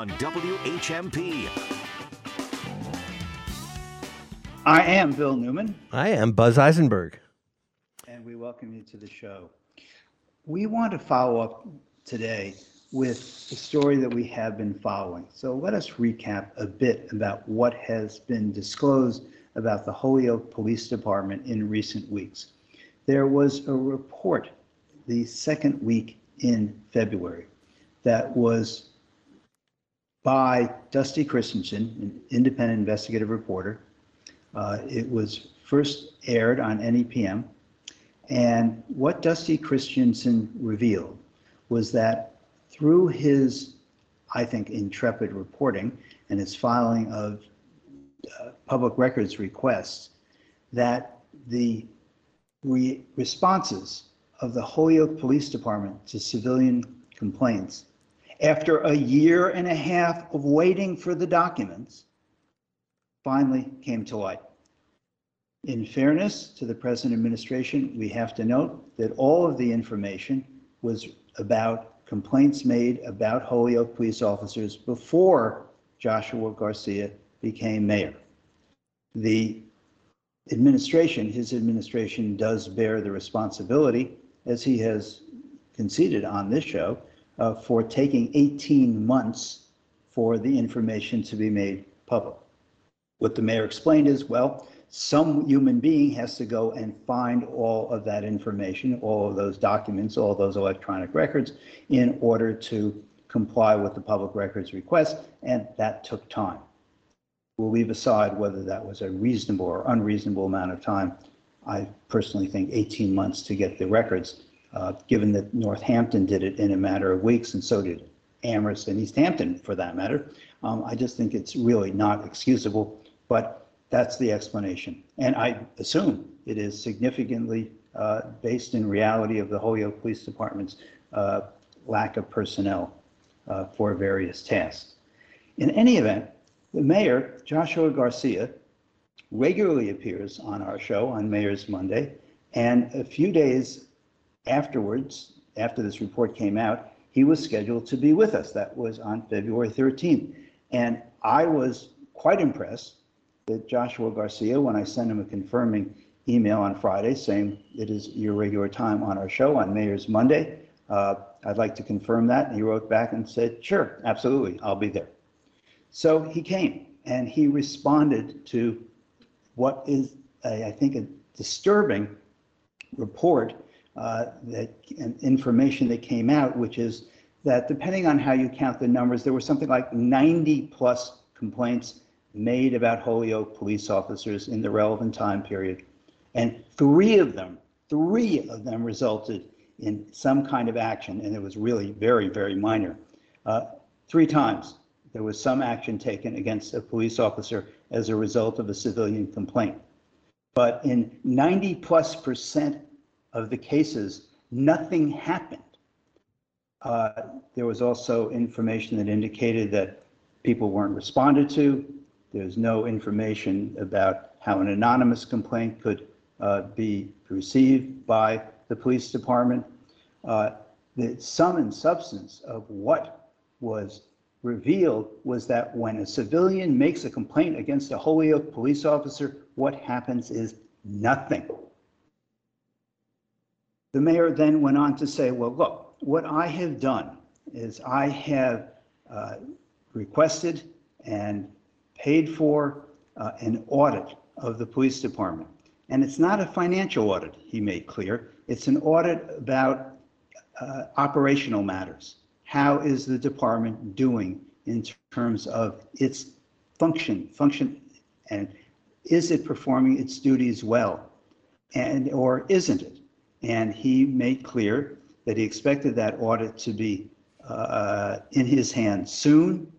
on WHMP. I am Bill Newman, I am Buzz Eisenberg. and we welcome you to the show. We want to follow up today with the story that we have been following. So let us recap a bit about what has been disclosed about the Holyoke Police Department in recent weeks. There was a report the second week in February that was by Dusty Christensen, an independent investigative reporter. Uh, It was first aired on NEPM. And what Dusty Christensen revealed was that through his, I think, intrepid reporting and his filing of uh, public records requests, that the re- responses of the Holyoke Police Department to civilian complaints, after a year and a half of waiting for the documents, finally came to light. In fairness to the present administration, we have to note that all of the information was about complaints made about Holyoke police officers before Joshua Garcia became mayor. The administration, his administration does bear the responsibility, as he has conceded on this show, uh, for taking 18 months for the information to be made public. What the mayor explained is, well, some human being has to go and find all of that information, all of those documents, all those electronic records in order to comply with the public records request, and that took time. We'll leave aside whether that was a reasonable or unreasonable amount of time. I personally think 18 months to get the records, uh, given that Northampton did it in a matter of weeks, and so did Amherst and Easthampton, for that matter. Um, I just think it's really not excusable, but that's the explanation. And I assume it is significantly uh, based in reality of the Holyoke Police Department's uh, lack of personnel uh, for various tasks. In any event, the mayor, Joshua Garcia, regularly appears on our show on Mayor's Monday. And a few days afterwards, after this report came out, he was scheduled to be with us. That was on February 13th. And I was quite impressed that Joshua Garcia, when I sent him a confirming email on Friday saying it is your regular time on our show on Mayor's Monday, uh, I'd like to confirm that. And he wrote back and said, sure, absolutely, I'll be there. So he came and he responded to what is, a, I think, a disturbing report uh, that information that came out, which is that depending on how you count the numbers, there were something like 90 plus complaints made about Holyoke police officers in the relevant time period. And three of them, three of them resulted in some kind of action, and it was really very, very minor. Uh, three times there was some action taken against a police officer as a result of a civilian complaint. But in 90 plus percent of the cases, nothing happened. Uh, there was also information that indicated that people weren't responded to. There's no information about how an anonymous complaint could uh, be received by the police department. Uh, the sum and substance of what was revealed was that when a civilian makes a complaint against a Holyoke police officer, what happens is nothing. The mayor then went on to say, well, look, what I have done is I have uh, requested and paid for uh, an audit of the police department. And it's not a financial audit, he made clear. It's an audit about uh, operational matters. How is the department doing in terms of its function, function, and is it performing its duties well? And, or isn't it? And he made clear that he expected that audit to be uh, in his hands soon,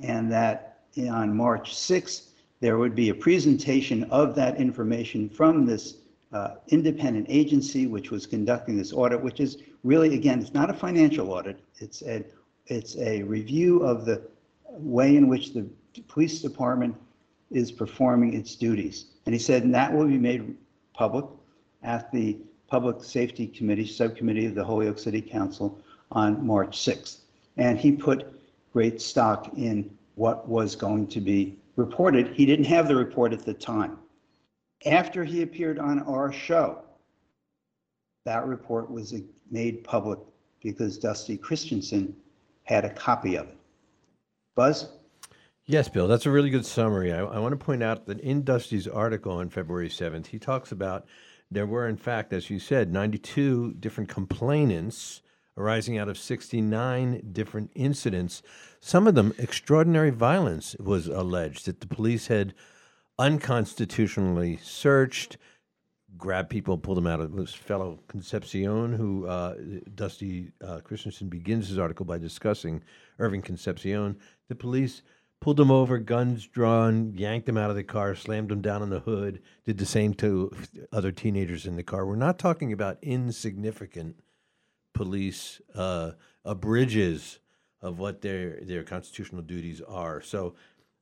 and that on March 6th, there would be a presentation of that information from this uh, independent agency which was conducting this audit, which is really, again, it's not a financial audit. It's a, it's a review of the way in which the police department is performing its duties. And he said, and that will be made public at the Public Safety Committee, Subcommittee of the Holyoke City Council on March 6th. And he put great stock in what was going to be reported. He didn't have the report at the time. After he appeared on our show, that report was made public because Dusty Christensen had a copy of it. Buzz? Yes, Bill, that's a really good summary. I, I want to point out that in Dusty's article on February 7th, he talks about there were, in fact, as you said, 92 different complainants arising out of 69 different incidents. Some of them, extraordinary violence was alleged that the police had unconstitutionally searched, grabbed people, pulled them out of this fellow Concepcion, who uh, Dusty uh, Christensen begins his article by discussing Irving Concepcion. The police pulled him over, guns drawn, yanked him out of the car, slammed him down on the hood, did the same to other teenagers in the car. We're not talking about insignificant police uh, abridges of what their their constitutional duties are. So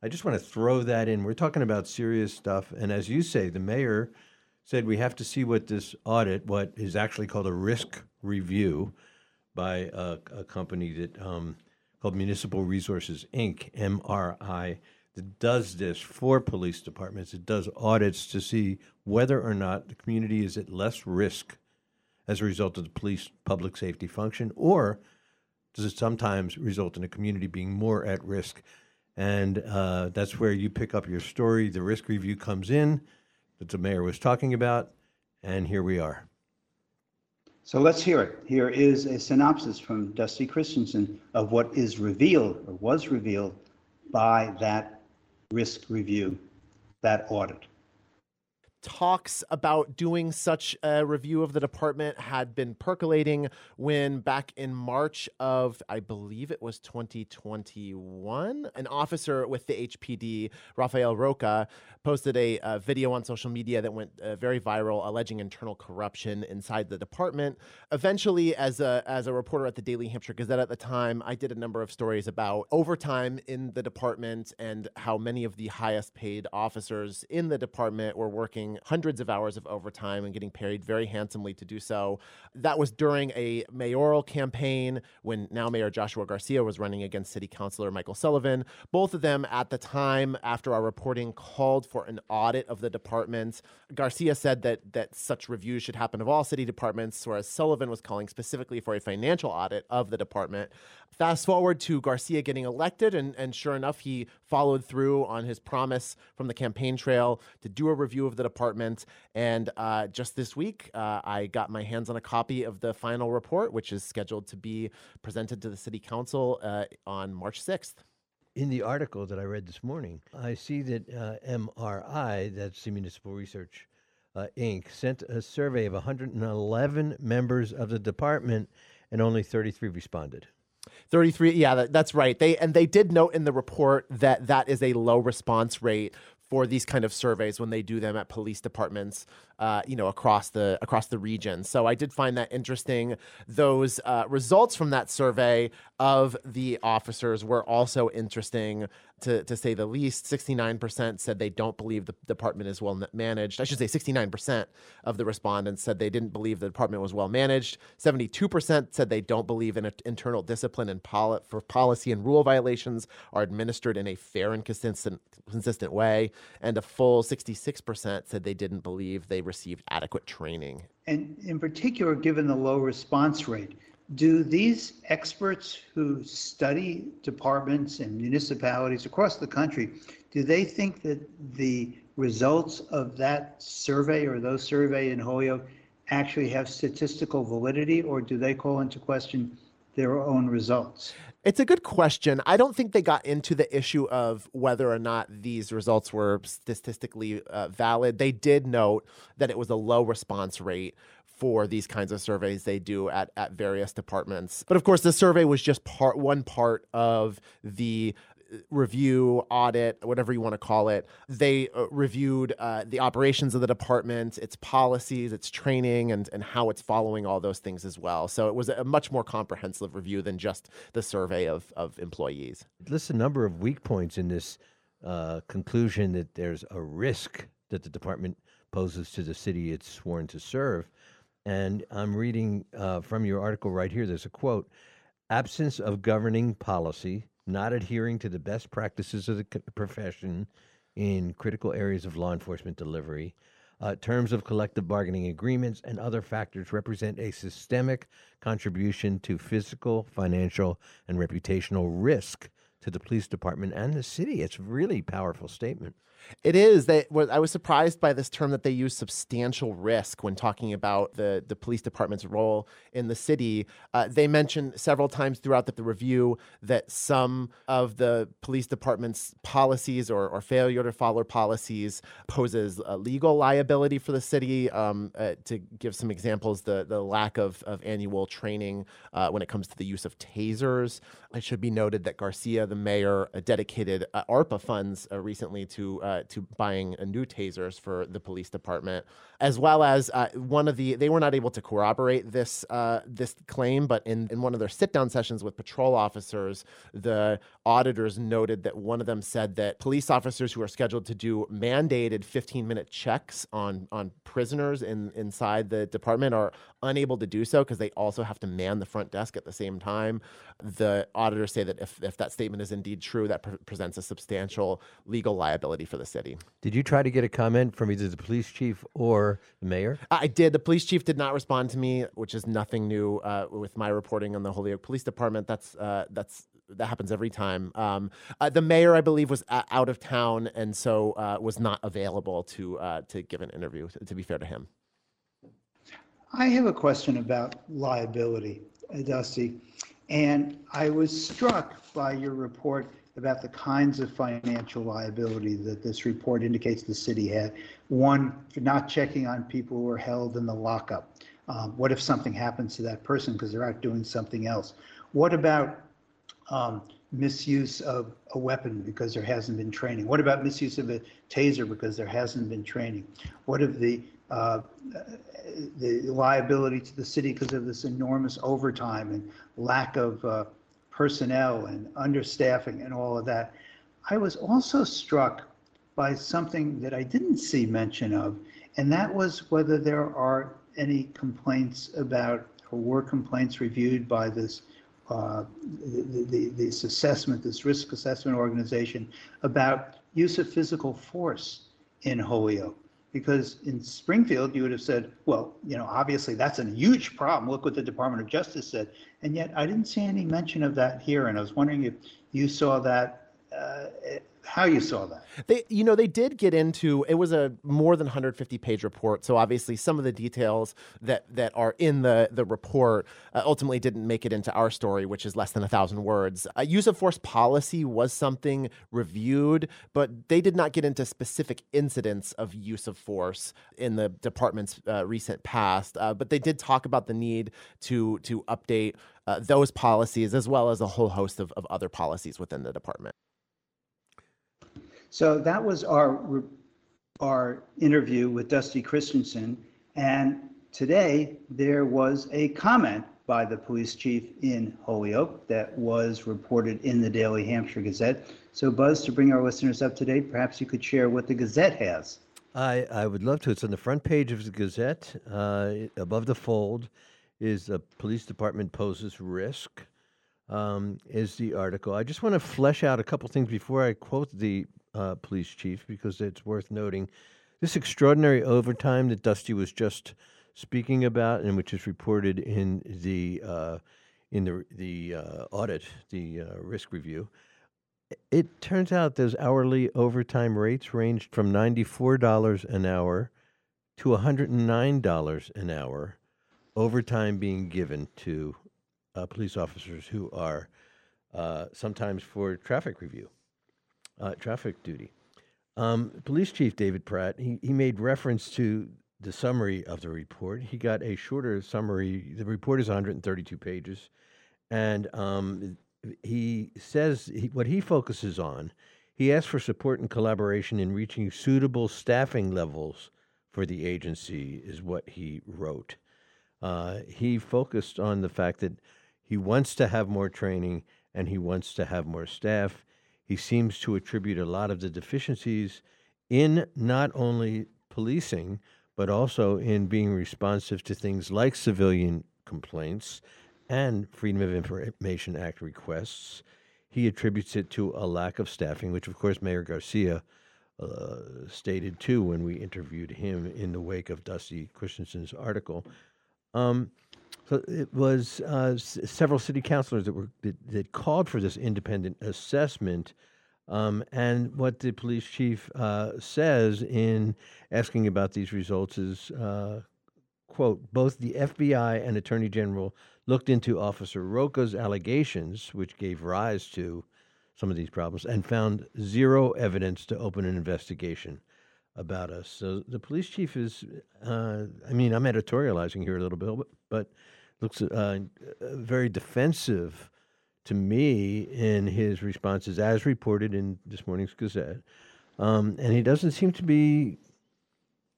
I just want to throw that in. We're talking about serious stuff, and as you say, the mayor said we have to see what this audit, what is actually called a risk review by a, a company that um, called Municipal Resources Inc. (MRI) that does this for police departments. It does audits to see whether or not the community is at less risk as a result of the police public safety function, or does it sometimes result in a community being more at risk? And uh, that's where you pick up your story. The risk review comes in that the mayor was talking about, and here we are. So let's hear it. Here is a synopsis from Dusty Christensen of what is revealed or was revealed by that risk review, that audit talks about doing such a review of the department had been percolating when back in March of, I believe it was 2021, an officer with the HPD, Rafael Roca, posted a, video on social media that went uh, very viral, alleging internal corruption inside the department. Eventually, as a as a reporter at the Daily Hampshire Gazette at the time, I did a number of stories about overtime in the department and how many of the highest paid officers in the department were working hundreds of hours of overtime and getting paid very handsomely to do so. That was during a mayoral campaign when now Mayor Joshua Garcia was running against City Councilor Michael Sullivan. Both of them at the time, after our reporting, called for an audit of the department. Garcia said that that such reviews should happen of all city departments, whereas Sullivan was calling specifically for a financial audit of the department. Fast forward to Garcia getting elected, and, and sure enough, he followed through on his promise from the campaign trail to do a review of the department. And uh, just this week, uh, I got my hands on a copy of the final report, which is scheduled to be presented to the city council uh, on March 6th. In the article that I read this morning, I see that uh, MRI, that's the Municipal Research uh, Inc., sent a survey of 111 members of the department, and only 33 responded. 33 yeah that, that's right. They and they did note in the report that that is a low response rate for these kind of surveys when they do them at police departments, uh, you know, across the across the region. So I did find that interesting. Those uh, results from that survey of the officers were also interesting to, to say the least. 69% said they don't believe the department is well managed. I should say 69% of the respondents said they didn't believe the department was well managed. 72% said they don't believe in internal discipline and poli- for policy and rule violations are administered in a fair and consistent consistent way. And a full 66% said they didn't believe they received adequate training. And in particular, given the low response rate, do these experts who study departments and municipalities across the country, do they think that the results of that survey or those survey in Holyoke actually have statistical validity, or do they call into question their own results? It's a good question. I don't think they got into the issue of whether or not these results were statistically uh, valid. They did note that it was a low response rate for these kinds of surveys they do at, at various departments. But of course, the survey was just part one part of the review, audit, whatever you want to call it. They uh, reviewed uh, the operations of the department, its policies, its training, and, and how it's following all those things as well. So it was a much more comprehensive review than just the survey of, of employees. It lists a number of weak points in this uh, conclusion that there's a risk that the department poses to the city it's sworn to serve. And I'm reading uh, from your article right here. There's a quote absence of governing policy, not adhering to the best practices of the profession in critical areas of law enforcement delivery. Uh, terms of collective bargaining agreements and other factors represent a systemic contribution to physical, financial, and reputational risk to the police department and the city. It's a really powerful statement. It is. that I was surprised by this term that they use substantial risk when talking about the, the police department's role in the city. Uh, they mentioned several times throughout the, the, review that some of the police department's policies or, or failure to follow policies poses a legal liability for the city. Um, uh, to give some examples, the, the lack of, of annual training uh, when it comes to the use of tasers. It should be noted that Garcia, the mayor, uh, dedicated uh, ARPA funds uh, recently to uh, to buying new tasers for the police department, as well as uh, one of the they were not able to corroborate this uh, this claim, but in, in one of their sit down sessions with patrol officers, the auditors noted that one of them said that police officers who are scheduled to do mandated 15 minute checks on on prisoners in inside the department are unable to do so because they also have to man the front desk at the same time. The auditors say that if, if that statement is indeed true, that pre- presents a substantial legal liability for the city. Did you try to get a comment from either the police chief or the mayor? I did. The police chief did not respond to me, which is nothing new uh, with my reporting on the Holyoke Police Department. That's uh, that's that happens every time. Um, uh, the mayor, I believe, was out of town and so uh, was not available to uh, to give an interview. To be fair to him. I have a question about liability, uh, Dusty. And I was struck by your report about the kinds of financial liability that this report indicates the city had. One, for not checking on people who are held in the lockup. Um, what if something happens to that person because they're out doing something else? What about um, misuse of a weapon because there hasn't been training? What about misuse of a taser because there hasn't been training? What if the uh, the liability to the city because of this enormous overtime and lack of uh, personnel and understaffing and all of that. I was also struck by something that I didn't see mention of, and that was whether there are any complaints about or were complaints reviewed by this uh, the, the, this assessment, this risk assessment organization about use of physical force in Holyoke because in Springfield, you would have said, well, you know, obviously that's a huge problem. Look what the Department of Justice said. And yet I didn't see any mention of that here. And I was wondering if you saw that uh, how you saw that. They, you know, they did get into it was a more than 150 page report. So obviously, some of the details that that are in the the report uh, ultimately didn't make it into our story, which is less than a thousand words. Uh, use of force policy was something reviewed, but they did not get into specific incidents of use of force in the department's uh, recent past. Uh, but they did talk about the need to to update. Uh, those policies, as well as a whole host of, of other policies within the department. So that was our, our interview with Dusty Christensen. And today there was a comment by the police chief in Holyoke that was reported in the Daily Hampshire Gazette. So, Buzz, to bring our listeners up to date, perhaps you could share what the Gazette has. I, I would love to. It's on the front page of the Gazette. Uh, above the fold is the police department poses risk. Um, is the article. I just want to flesh out a couple things before I quote the uh, police chief because it's worth noting this extraordinary overtime that Dusty was just speaking about, and which is reported in the uh, in the the uh, audit, the uh, risk review. It turns out those hourly overtime rates ranged from ninety four dollars an hour to one hundred and nine dollars an hour. Overtime being given to uh, police officers who are uh, sometimes for traffic review uh, traffic duty. Um, Police Chief David Pratt, he, he made reference to the summary of the report. He got a shorter summary. The report is 132 pages. And um, he says he, what he focuses on, he asked for support and collaboration in reaching suitable staffing levels for the agency, is what he wrote. Uh, he focused on the fact that he wants to have more training and he wants to have more staff. He seems to attribute a lot of the deficiencies in not only policing, but also in being responsive to things like civilian complaints and Freedom of Information Act requests. he attributes it to a lack of staffing, which of course Mayor Garcia uh, stated too when we interviewed him in the wake of Dusty Christensen's article. Um, so it was uh, s- several city councilors that were that, that called for this independent assessment. Um, and what the police chief uh, says in asking about these results is, uh, quote, both the FBI and Attorney General looked into Officer Roca's allegations, which gave rise to some of these problems, and found zero evidence to open an investigation about us. So the police chief is, uh, I mean, I'm editorializing here a little bit, but, looks uh, very defensive to me in his responses, as reported in this morning's Gazette. Um, and he doesn't seem to be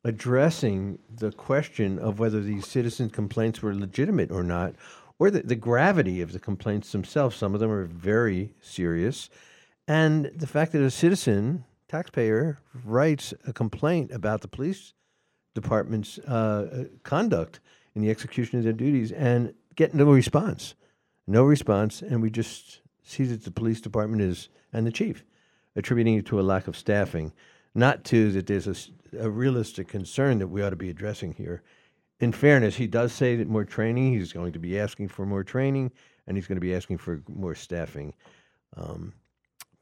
addressing the question of whether these citizen complaints were legitimate or not, or the, the gravity of the complaints themselves. Some of them are very serious. And the fact that a citizen, taxpayer, writes a complaint about the police department's uh, conduct in the execution of their duties and get no response. No response. And we just see that the police department is, and the chief, attributing it to a lack of staffing, not to that there's a realistic concern that we ought to be addressing here. In fairness, he does say that more training, he's going to be asking for more training, and he's going to be asking for more staffing. Um,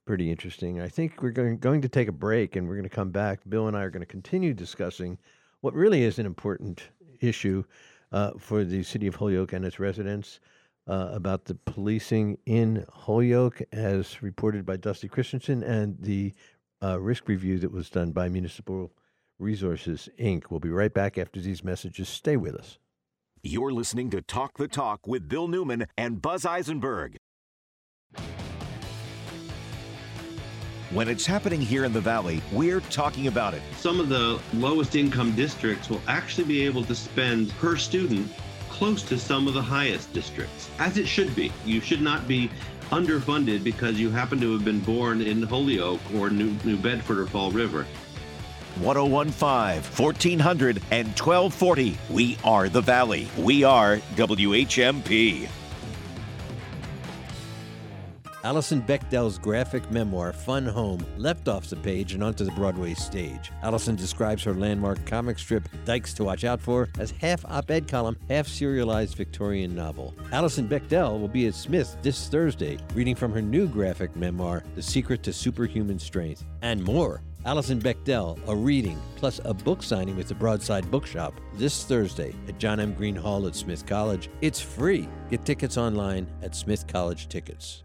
pretty interesting. I think we're going, going to take a break and we're going to come back. Bill and I are going to continue discussing what really is an important issue uh, for the city of Holyoke and its residents uh, about the policing in Holyoke, as reported by Dusty Christensen, and the uh, risk review that was done by Municipal Resources Inc. We'll be right back after these messages. Stay with us. You're listening to Talk the Talk with Bill Newman and Buzz Eisenberg. When it's happening here in the Valley, we're talking about it. some of the lowest income districts will actually be able to spend per student close to some of the highest districts, as it should be. You should not be underfunded because you happen to have been born in Holyoke or New, New Bedford or Fall River. 1015, 1400, and 1240. We are the Valley. We are WHMP. Alison Bechdel's graphic memoir, Fun Home, leapt off the page and onto the Broadway stage. Alison describes her landmark comic strip, Dykes to Watch Out For, as half op ed column, half serialized Victorian novel. Alison Bechdel will be at Smith this Thursday, reading from her new graphic memoir, The Secret to Superhuman Strength, and more. Alison Bechdel, a reading, plus a book signing with the Broadside Bookshop this Thursday at John M. Greene Hall at Smith College. It's free. Get tickets online at Smith College Tickets.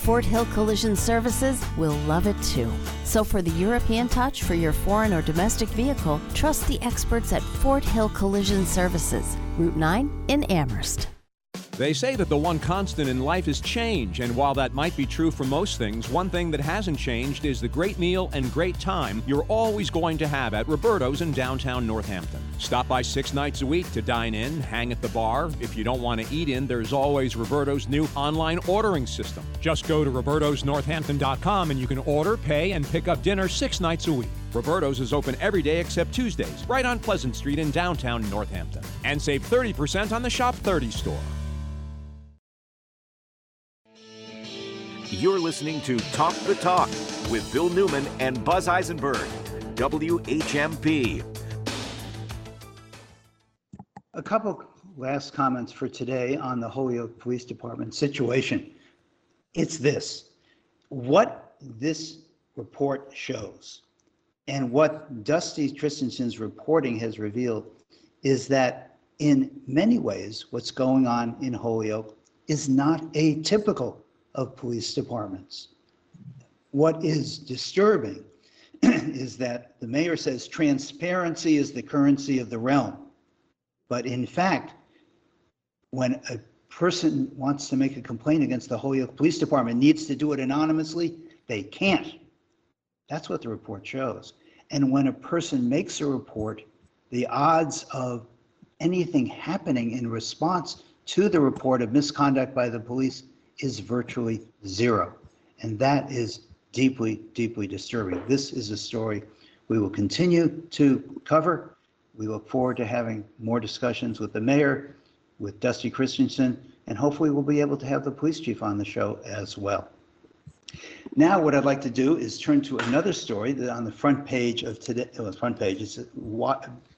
Fort Hill Collision Services will love it too. So for the European touch for your foreign or domestic vehicle, trust the experts at Fort Hill Collision Services, Route 9 in Amherst. They say that the one constant in life is change, and while that might be true for most things, one thing that hasn't changed is the great meal and great time you're always going to have at Roberto's in downtown Northampton. Stop by six nights a week to dine in, hang at the bar. If you don't want to eat in, there's always Roberto's new online ordering system. Just go to robertosnorthampton.com and you can order, pay, and pick up dinner six nights a week. Roberto's is open every day except Tuesdays, right on Pleasant Street in downtown Northampton. And save 30% on the Shop 30 store. You're listening to Talk the Talk with Bill Newman and Buzz Eisenberg. WHMP. A couple last comments for today on the Holyoke Police Department situation. It's this, what this report shows and what Dusty Christensen's reporting has revealed is that in many ways, what's going on in Holyoke is not atypical of police departments. What is disturbing is that the mayor says transparency is the currency of the realm. But in fact, when a person wants to make a complaint against the Holyoke Police Department, needs to do it anonymously, they can't. That's what the report shows. And when a person makes a report, the odds of anything happening in response to the report of misconduct by the police is virtually zero. And that is deeply, deeply disturbing. This is a story we will continue to cover. We look forward to having more discussions with the mayor, with Dusty Christensen, and hopefully we'll be able to have the police chief on the show as well. Now, what I'd like to do is turn to another story that on the front page of today, well, the front page, it's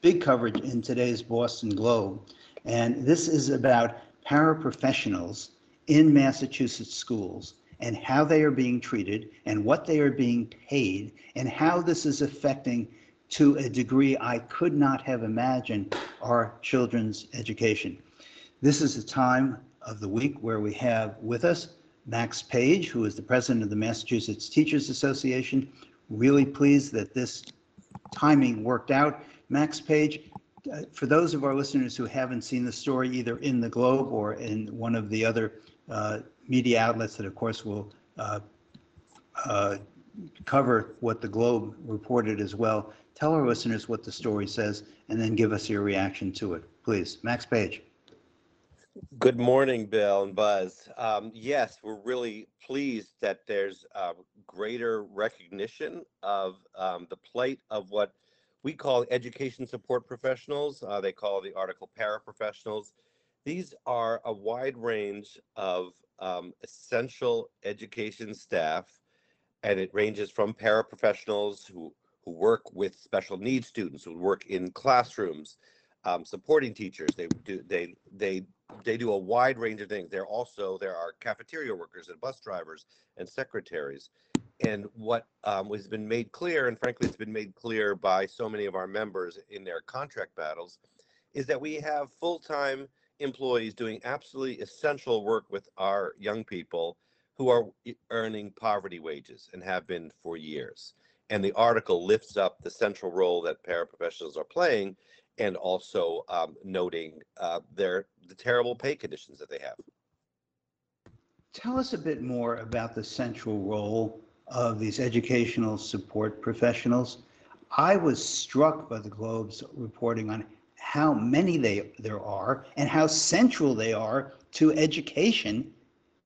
big coverage in today's Boston Globe. And this is about paraprofessionals in Massachusetts schools and how they are being treated and what they are being paid and how this is affecting to a degree I could not have imagined our children's education. This is a time of the week where we have with us Max Page, who is the president of the Massachusetts Teachers Association. Really pleased that this timing worked out. Max Page, uh, for those of our listeners who haven't seen the story either in the Globe or in one of the other media outlets that, of course, will uh, uh, cover what the Globe reported as well, tell our listeners what the story says and then give us your reaction to it. Please, Max Page. Good morning, Bill and Buzz. Um, yes, we're really pleased that there's uh, greater recognition of um, the plight of what we call education support professionals. Uh, they call the article paraprofessionals. These are a wide range of um, essential education staff, and it ranges from paraprofessionals who, who work with special needs students, who work in classrooms, um, supporting teachers. They do they they they do a wide range of things. There also there are cafeteria workers and bus drivers and secretaries. And what um, has been made clear, and frankly, it's been made clear by so many of our members in their contract battles, is that we have full-time employees doing absolutely essential work with our young people who are earning poverty wages and have been for years. And the article lifts up the central role that paraprofessionals are playing and also um, noting uh, their the terrible pay conditions that they have. Tell us a bit more about the central role of these educational support professionals. I was struck by the Globe's reporting on how many they there are and how central they are to education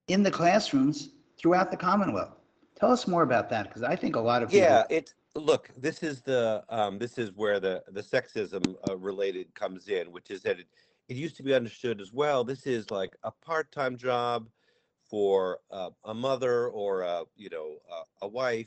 in the classrooms throughout the Commonwealth. Tell us more about that because I think a lot of people Yeah, it look. This is the um, this is where the the sexism uh, related comes in, which is that it, it used to be understood as well. This is like a part time job for uh, a mother or a you know a, a wife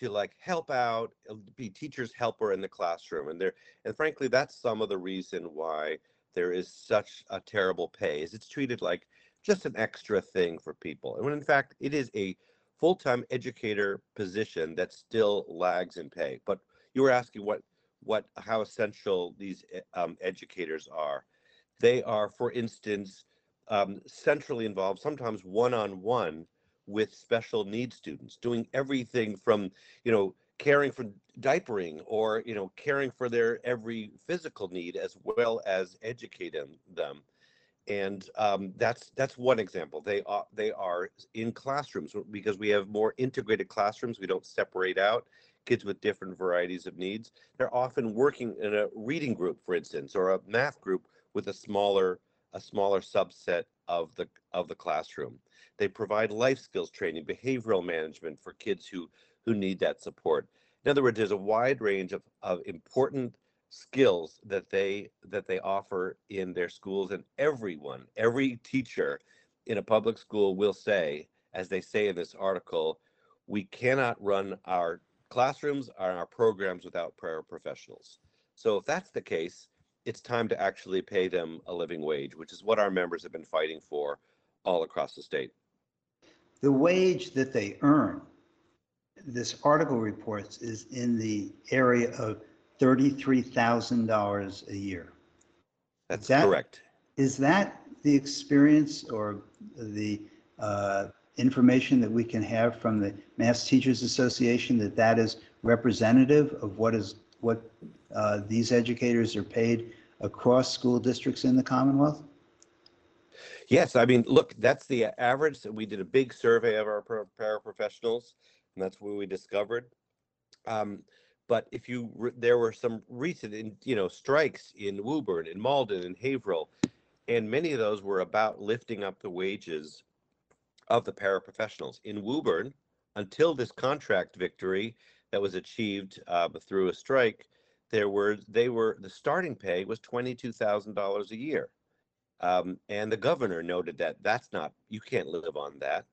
to like help out, uh, be teacher's helper in the classroom, and there and frankly, that's some of the reason why there is such a terrible pay. Is it's treated like just an extra thing for people, and when in fact it is a full-time educator position that still lags in pay. But you were asking what what how essential these eh, um, educators are. They are, for instance, um, centrally involved, sometimes one-on-one with special needs students, doing everything from you know caring for diapering or you know caring for their every physical need as well as educating them and um, that's that's one example. They are they are in classrooms because we have more integrated classrooms. We don't separate out kids with different varieties of needs. They're often working in a reading group, for instance, or a math group with a smaller a smaller subset of the of the classroom. They provide life skills training, behavioral management for kids who who need that support. In other words, there's a wide range of, of important skills that they that they offer in their schools and everyone every teacher in a public school will say as they say in this article we cannot run our classrooms or our programs without paraprofessionals so if that's the case it's time to actually pay them a living wage which is what our members have been fighting for all across the state the wage that they earn this article reports is in the area of $33,000 a year. that's That- correct Is that the experience or the uh, information that we can have from the Mass Teachers Association that that is representative of what is, what uh, these educators are paid across school districts in the Commonwealth? Yes, I mean, look, that's the average. We did a big survey of our par- paraprofessionals, and that's what we discovered. Um, But if you re- there were some recent in, you know strikes in Woburn, in Malden, in Haverhill, and many of those were about lifting up the wages of the paraprofessionals in Woburn until this contract victory that was achieved uh, through a strike. There were they were the starting pay was twenty two thousand dollars a year, um, and the governor noted that that's not you can't live on that.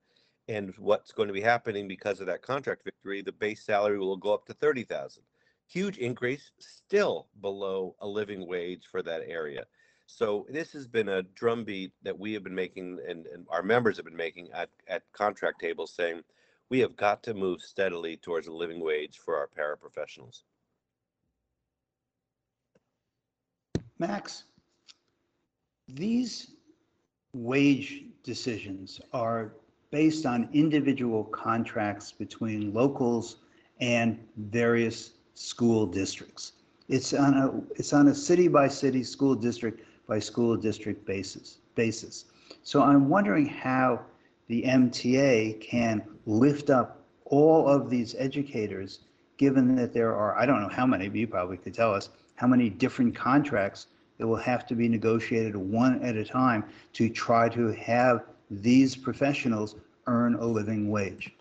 And what's going to be happening because of that contract victory, the base salary will go up to thirty thousand. Huge increase, still below a living wage for that area. So this has been a drumbeat that we have been making and, and our members have been making at, at contract tables saying we have got to move steadily towards a living wage for our paraprofessionals. Max, these wage decisions are based on individual contracts between locals and various school districts. It's on a, it's on a city by city, school district by school district basis, basis. So I'm wondering how the MTA can lift up all of these educators, given that there are, I don't know how many, but you probably could tell us, how many different contracts that will have to be negotiated one at a time to try to have these professionals earn a living wage?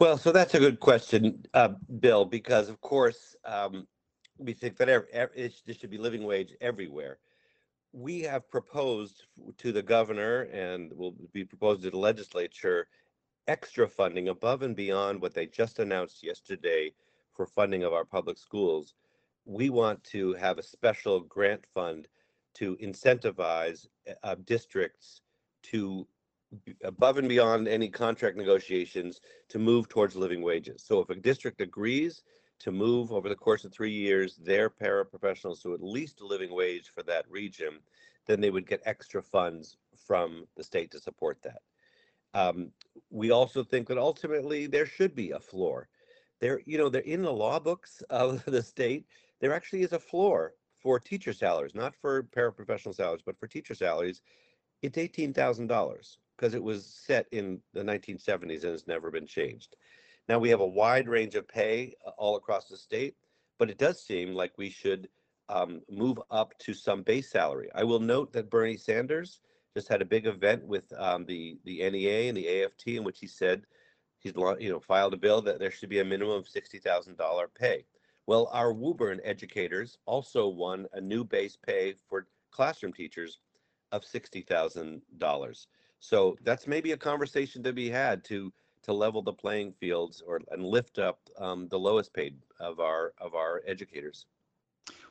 Well, so that's a good question, uh, Bill, because of course um, we think that every, every, it, there should be living wage everywhere. We have proposed to the governor and will be proposed to the legislature extra funding above and beyond what they just announced yesterday for funding of our public schools. We want to have a special grant fund to incentivize uh, districts to above and beyond any contract negotiations to move towards living wages. So if a district agrees to move over the course of three years their paraprofessionals to at least a living wage for that region, then they would get extra funds from the state to support that. Um, we also think that ultimately there should be a floor. There, you know, they're in the law books of the state. There actually is a floor for teacher salaries, not for paraprofessional salaries, but for teacher salaries. It's eighteen thousand dollars because it was set in the 1970s and has never been changed. Now we have a wide range of pay uh, all across the state, but it does seem like we should um, move up to some base salary. I will note that Bernie Sanders just had a big event with um, the the NEA and the AFT in which he said he's you know filed a bill that there should be a minimum of sixty thousand dollar pay. Well, our Woburn educators also won a new base pay for classroom teachers of sixty thousand dollars. So that's maybe a conversation to be had to to level the playing fields or and lift up um, the lowest paid of our of our educators.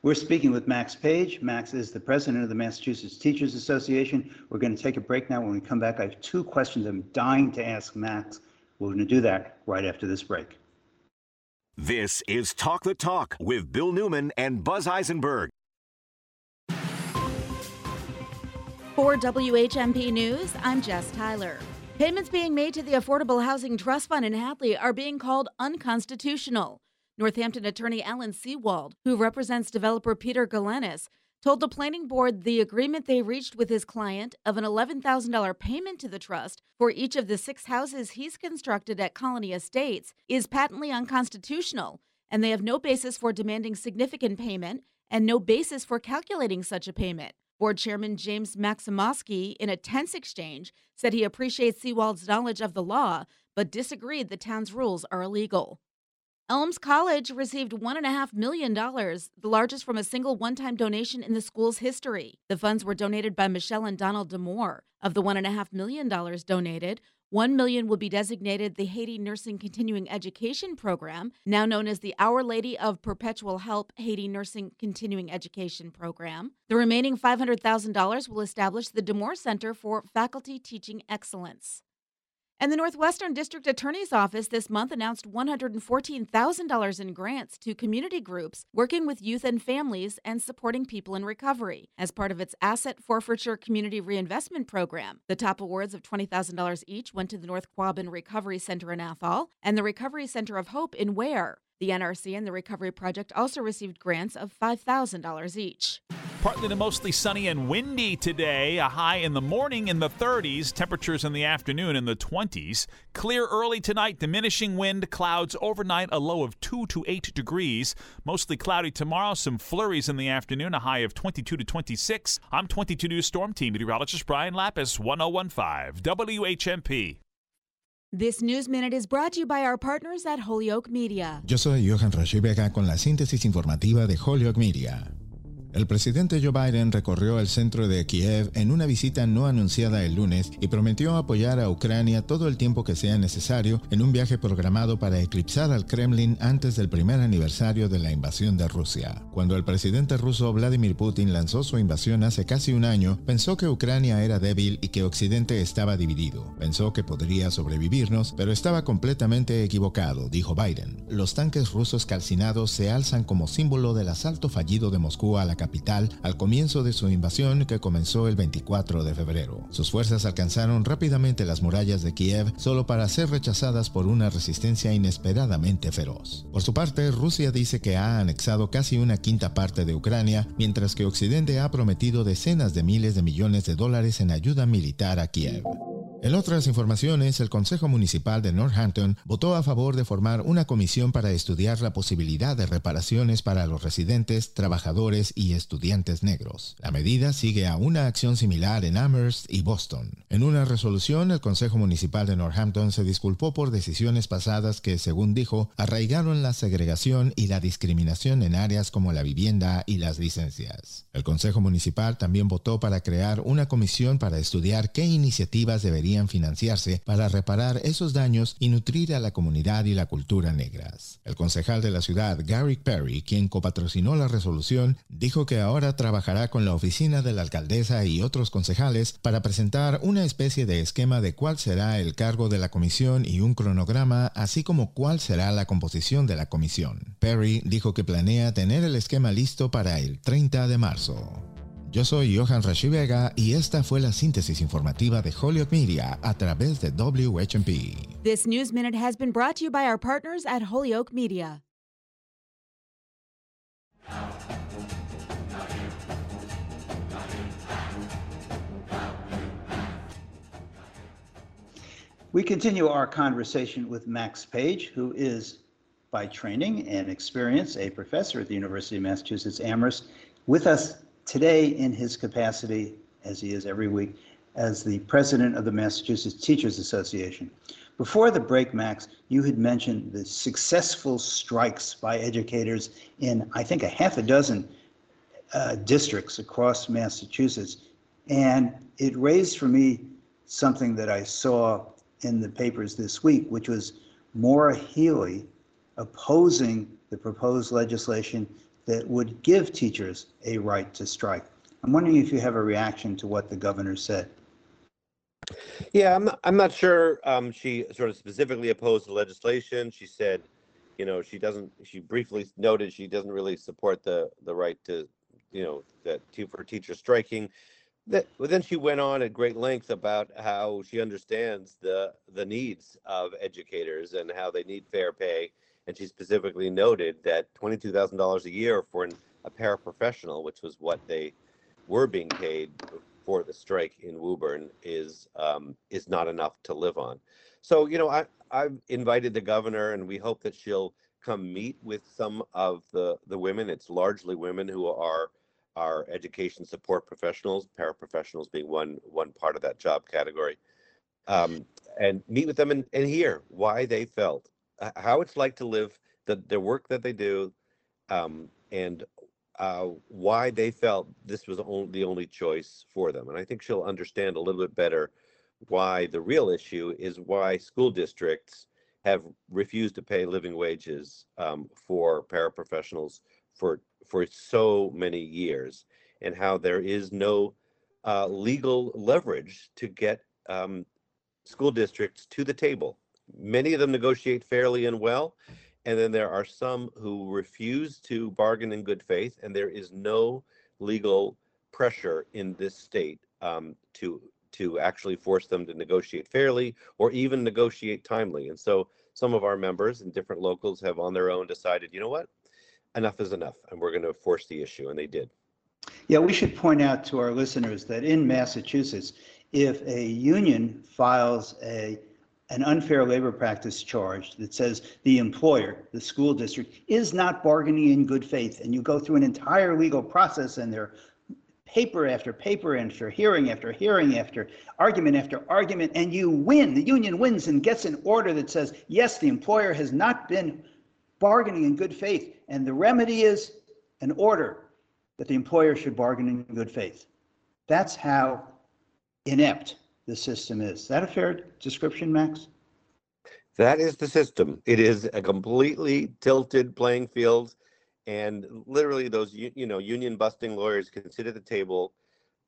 We're speaking with Max Page. Max is the president of the Massachusetts Teachers Association. We're going to take a break now. When we come back, I have two questions I'm dying to ask Max. We're going to do that right after this break. This is Talk the Talk with Bill Newman and Buzz Eisenberg. For WHMP News, I'm Jess Tyler. Payments being made to the Affordable Housing Trust Fund in Hadley are being called unconstitutional. Northampton attorney Alan Seewald, who represents developer Peter Galenis, told the planning board the agreement they reached with his client of an $11,000 payment to the trust for each of the six houses he's constructed at Colony Estates is patently unconstitutional, and they have no basis for demanding significant payment and no basis for calculating such a payment. Board Chairman James Maximowski, in a tense exchange, said he appreciates Seewald's knowledge of the law, but disagreed the town's rules are illegal. Elms College received $1.5 million, the largest from a single one time donation in the school's history. The funds were donated by Michelle and Donald DeMoore. Of the $1.5 million donated, one million will be designated the Haiti Nursing Continuing Education Program, now known as the Our Lady of Perpetual Help Haiti Nursing Continuing Education Program. The remaining $500,000 will establish the DeMoore Center for Faculty Teaching Excellence. And the Northwestern District Attorney's Office this month announced $114,000 in grants to community groups working with youth and families and supporting people in recovery as part of its Asset Forfeiture Community Reinvestment Program. The top awards of $20,000 each went to the North Quabbin Recovery Center in Athol and the Recovery Center of Hope in Ware. The NRC and the Recovery Project also received grants of $5,000 each. Partly to mostly sunny and windy today. A high in the morning in the 30s, temperatures in the afternoon in the 20s. Clear early tonight, diminishing wind, clouds overnight, a low of 2 to 8 degrees. Mostly cloudy tomorrow, some flurries in the afternoon, a high of 22 to 26. I'm 22 News Storm Team meteorologist Brian Lapis, 1015 WHMP. This News Minute is brought to you by our partners at Holyoke Media. Yo soy Johan acá con la síntesis informativa de Holyoke Media. El presidente Joe Biden recorrió el centro de Kiev en una visita no anunciada el lunes y prometió apoyar a Ucrania todo el tiempo que sea necesario en un viaje programado para eclipsar al Kremlin antes del primer aniversario de la invasión de Rusia. Cuando el presidente ruso Vladimir Putin lanzó su invasión hace casi un año, pensó que Ucrania era débil y que Occidente estaba dividido. Pensó que podría sobrevivirnos, pero estaba completamente equivocado, dijo Biden. Los tanques rusos calcinados se alzan como símbolo del asalto fallido de Moscú a la capital al comienzo de su invasión que comenzó el 24 de febrero. Sus fuerzas alcanzaron rápidamente las murallas de Kiev solo para ser rechazadas por una resistencia inesperadamente feroz. Por su parte, Rusia dice que ha anexado casi una quinta parte de Ucrania, mientras que Occidente ha prometido decenas de miles de millones de dólares en ayuda militar a Kiev. En otras informaciones, el Consejo Municipal de Northampton votó a favor de formar una comisión para estudiar la posibilidad de reparaciones para los residentes, trabajadores y estudiantes negros. La medida sigue a una acción similar en Amherst y Boston. En una resolución, el Consejo Municipal de Northampton se disculpó por decisiones pasadas que, según dijo, arraigaron la segregación y la discriminación en áreas como la vivienda y las licencias. El Consejo Municipal también votó para crear una comisión para estudiar qué iniciativas deberían financiarse para reparar esos daños y nutrir a la comunidad y la cultura negras. El concejal de la ciudad, Gary Perry, quien copatrocinó la resolución, dijo que ahora trabajará con la oficina de la alcaldesa y otros concejales para presentar una especie de esquema de cuál será el cargo de la comisión y un cronograma, así como cuál será la composición de la comisión. Perry dijo que planea tener el esquema listo para el 30 de marzo. Yo soy Johan Rashi Vega y esta fue la síntesis informativa de Holyoke Media a través de WHMP. This News Minute has been brought to you by our partners at Holyoke Media. We continue our conversation with Max Page, who is by training and experience a professor at the University of Massachusetts Amherst, with us today in his capacity, as he is every week, as the president of the Massachusetts Teachers Association. Before the break, Max, you had mentioned the successful strikes by educators in, I think, a half a dozen uh, districts across Massachusetts. And it raised for me something that I saw in the papers this week, which was Maura Healey opposing the proposed legislation that would give teachers a right to strike. I'm wondering if you have a reaction to what the governor said. Yeah, I'm not, I'm not sure. Um, she sort of specifically opposed the legislation. She said, you know, she doesn't. She briefly noted she doesn't really support the the right to, you know, that to, for teachers striking. That, but then she went on at great length about how she understands the the needs of educators and how they need fair pay and she specifically noted that $22,000 a year for an, a paraprofessional, which was what they were being paid for the strike in Woburn, is um, is not enough to live on. So you know, I I've invited the governor, and we hope that she'll come meet with some of the the women. It's largely women who are our education support professionals, paraprofessionals being one one part of that job category, um, and meet with them and, and hear why they felt how it's like to live the the work that they do, um, and uh, why they felt this was the only choice for them. And I think she'll understand a little bit better why the real issue is why school districts have refused to pay living wages um, for paraprofessionals for for so many years, and how there is no uh, legal leverage to get um, school districts to the table Many of them negotiate fairly and well. And then there are some who refuse to bargain in good faith, and there is no legal pressure in this state um, to to actually force them to negotiate fairly or even negotiate timely. And so some of our members in different locals have on their own decided, you know what, enough is enough, and we're going to force the issue, and they did. Yeah, we should point out to our listeners that in Massachusetts, if a union files a an unfair labor practice charge that says the employer, the school district, is not bargaining in good faith, and you go through an entire legal process and there paper after paper after hearing after hearing after argument after argument, and you win. The union wins and gets an order that says, yes, the employer has not been bargaining in good faith. And the remedy is an order that the employer should bargain in good faith. That's how inept the system is. Is that a fair description, Max? That is the system. It is a completely tilted playing field, and literally those you know union busting lawyers can sit at the table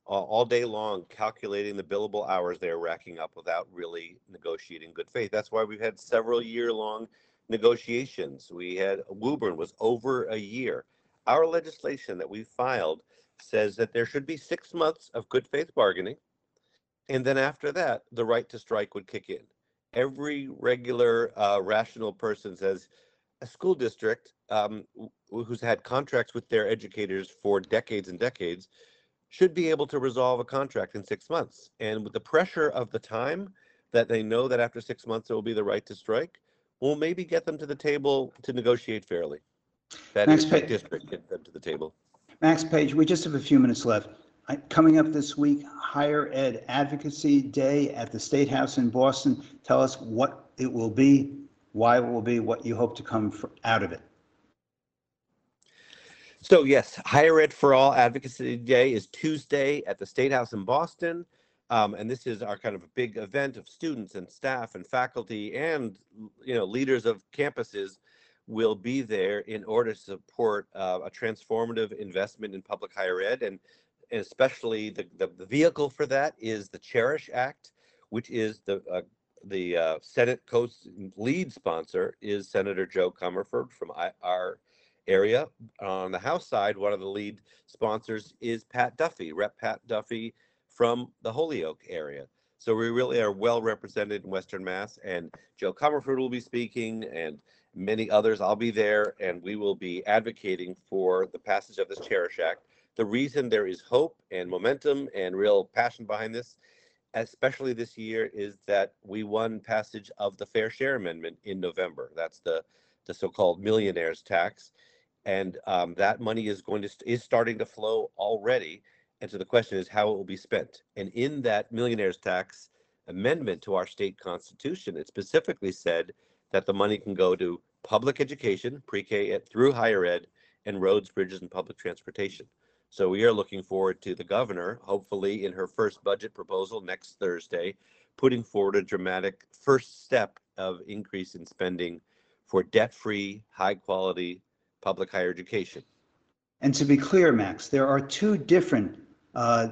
uh, all day long calculating the billable hours they're racking up without really negotiating good faith. That's why we've had several year long negotiations. We had Woburn was over a year. Our legislation that we filed says that there should be six months of good faith bargaining and then after that, the right to strike would kick in. Every regular, uh, rational person says a school district um, who's had contracts with their educators for decades and decades should be able to resolve a contract in six months. And with the pressure of the time that they know that after six months there will be the right to strike, will maybe get them to the table to negotiate fairly. That Max is district get them to the table. Max Page, we just have a few minutes left. Coming up this week, Higher Ed Advocacy Day at the State House in Boston. Tell us what it will be, why it will be, what you hope to come fr- out of it. So yes, Higher Ed for All Advocacy Day is Tuesday at the State House in Boston. Um, and this is our kind of a big event of students and staff and faculty and you know leaders of campuses will be there in order to support uh, a transformative investment in public higher ed and especially the, the, vehicle for that is the Cherish Act, which is the uh, the uh, Senate Coast lead sponsor is Senator Jo Comerford from I, our area. On the House side, one of the lead sponsors is Pat Duffy, Rep. Pat Duffy from the Holyoke area. So we really are well represented in Western Mass, and Jo Comerford will be speaking, and many others. I'll be there, and we will be advocating for the passage of this Cherish Act. The reason there is hope and momentum and real passion behind this, especially this year, is that we won passage of the Fair Share Amendment in November. That's the the so-called millionaires tax, and um, that money is going to is starting to flow already. And so the question is how it will be spent. And in that millionaires tax amendment to our state constitution, it specifically said that the money can go to public education, pre-K through higher ed, and roads, bridges, and public transportation. So we are looking forward to the governor, hopefully in her first budget proposal next Thursday, putting forward a dramatic first step of increase in spending for debt-free, high-quality public higher education. And to be clear, Max, there are two different uh,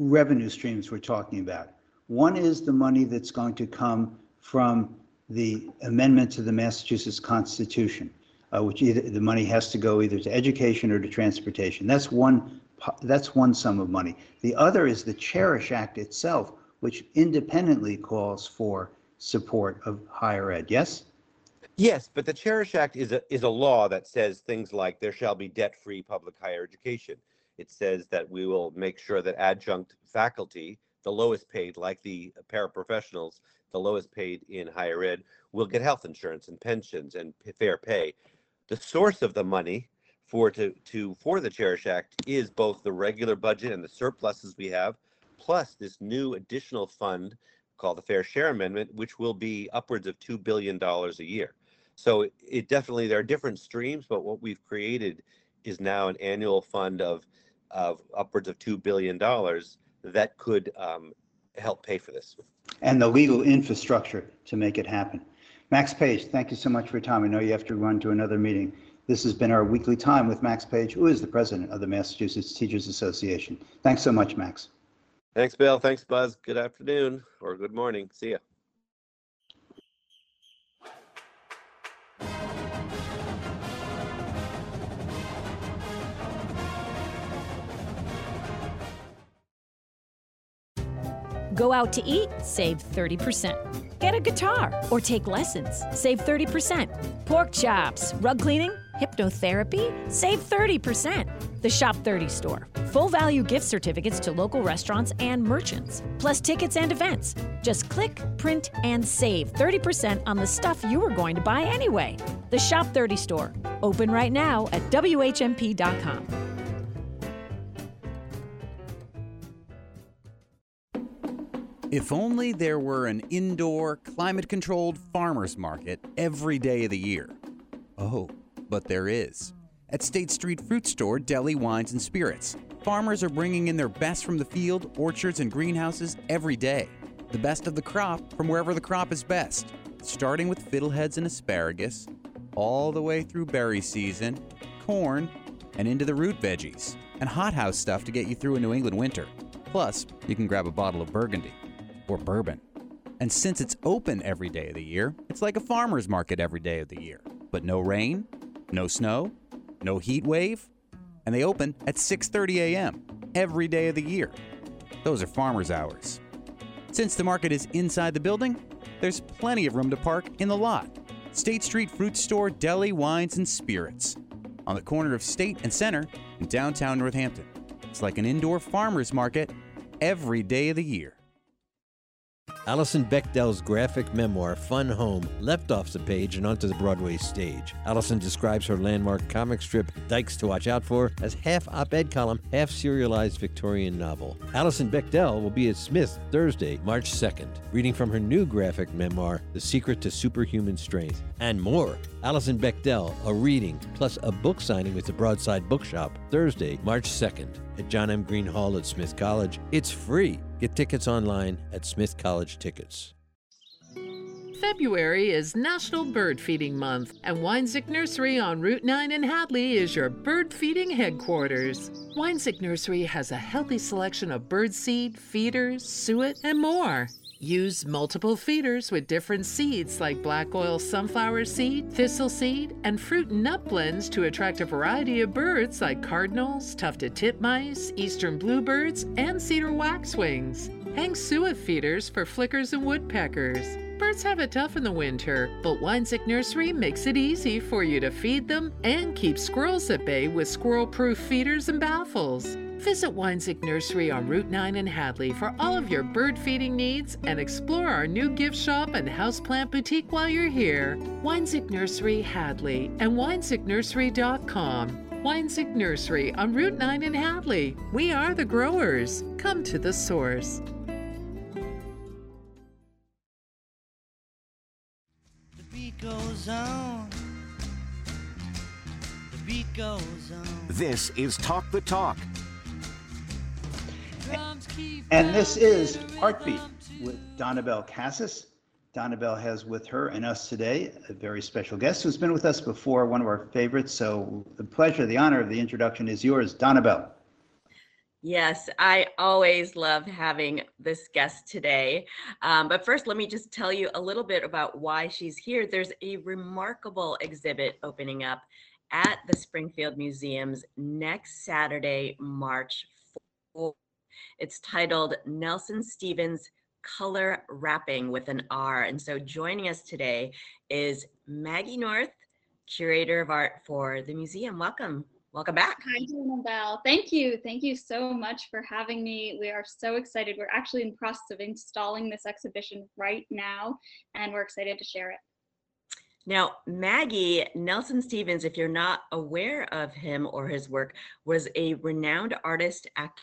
revenue streams we're talking about. One is the money that's going to come from the amendment to the Massachusetts Constitution, uh, which either the money has to go either to education or to transportation. That's one. That's one sum of money. The other is the Cherish Act itself, which independently calls for support of higher ed. Yes. Yes, but the Cherish Act is a is a law that says things like there shall be debt-free public higher education. It says that we will make sure that adjunct faculty, the lowest paid, like the paraprofessionals, the lowest paid in higher ed, will get health insurance and pensions and fair pay. The source of the money for to to for the Cherish Act is both the regular budget and the surpluses we have, plus this new additional fund called the Fair Share Amendment, which will be upwards of two billion dollars a year. So it- it definitely there are different streams, but what we've created is now an annual fund of of upwards of two billion dollars that could um, help pay for this. and the legal infrastructure to make it happen. Max Page, thank you so much for your time. I know you have to run to another meeting. This has been our weekly time with Max Page, who is the president of the Massachusetts Teachers Association. Thanks so much, Max. Thanks, Bill. Thanks, Buzz. Good afternoon or good morning. See ya. Go out to eat, save 30%. Get a guitar or take lessons, save 30%. Pork chops, rug cleaning, hypnotherapy, save 30%. The Shop 30 store. Full value gift certificates to local restaurants and merchants, plus tickets and events. Just click, print, and save 30% on the stuff you were going to buy anyway. The Shop 30 store. Open right now at WHMP.com. If only there were an indoor, climate controlled farmer's market every day of the year. Oh, but there is. At State Street Fruit Store, Deli Wines and Spirits, farmers are bringing in their best from the field, orchards, and greenhouses every day. The best of the crop from wherever the crop is best, starting with fiddleheads and asparagus, all the way through berry season, corn, and into the root veggies, and hothouse stuff to get you through a New England winter. Plus, you can grab a bottle of Burgundy or bourbon. And since it's open every day of the year, it's like a farmer's market every day of the year. But no rain, no snow, no heat wave, and they open at 6:30 a.m. every day of the year. Those are farmers' hours. Since the market is inside the building, there's plenty of room to park in the lot. State Street Fruit Store, Deli, Wines, and Spirits on the corner of State and Center in downtown Northampton. It's like an indoor farmers market every day of the year. Alison Bechdel's graphic memoir, Fun Home, left off the page and onto the Broadway stage. Alison describes her landmark comic strip, Dykes to Watch Out For, as half op ed column, half serialized Victorian novel. Alison Bechdel will be at Smith Thursday, March 2nd, reading from her new graphic memoir, The Secret to Superhuman Strength, and more. Alison Bechdel, a reading, plus a book signing with the Broadside Bookshop, Thursday, March 2nd, at John M. Greene Hall at Smith College. It's free. Get tickets online at Smith College Tickets. February is National Bird Feeding Month, and Wanczyk Nursery on Route 9 in Hadley is your bird feeding headquarters. Wanczyk Nursery has a healthy selection of bird seed, feeders, suet, and more. Use multiple feeders with different seeds like black oil sunflower seed, thistle seed, and fruit and nut blends to attract a variety of birds like cardinals, tufted titmice, eastern bluebirds, and cedar waxwings. Hang suet feeders for flickers and woodpeckers. Birds have it tough in the winter, but Wanczyk Nursery makes it easy for you to feed them and keep squirrels at bay with squirrel proof feeders and baffles. Visit Wanczyk Nursery on Route 9 in Hadley for all of your bird feeding needs and explore our new gift shop and houseplant boutique while you're here. Wanczyk Nursery Hadley and WanczykNursery.com. Wanczyk Nursery on Route 9 in Hadley. We are the growers. Come to the source. The beat goes on. The beat goes on. This is Talk the Talk. And this is Heartbeat with Donabelle Cassis. Donabelle has with her and us today a very special guest who's been with us before, one of our favorites. So the pleasure, the honor of the introduction is yours, Donabelle. Yes, I always love having this guest today. Um, but first, let me just tell you a little bit about why she's here. There's a remarkable exhibit opening up at the Springfield Museums next Saturday, March 4th. It's titled Nelson Stevens Color Rapping with an R. And so joining us today is Maggie North, curator of art for the museum. Welcome. Welcome back. Hi, Donabelle. Thank you. Thank you so much for having me. We are so excited. We're actually in the process of installing this exhibition right now, and we're excited to share it. Now, Maggie Nelson Stevens, if you're not aware of him or his work, was a renowned artist, actor,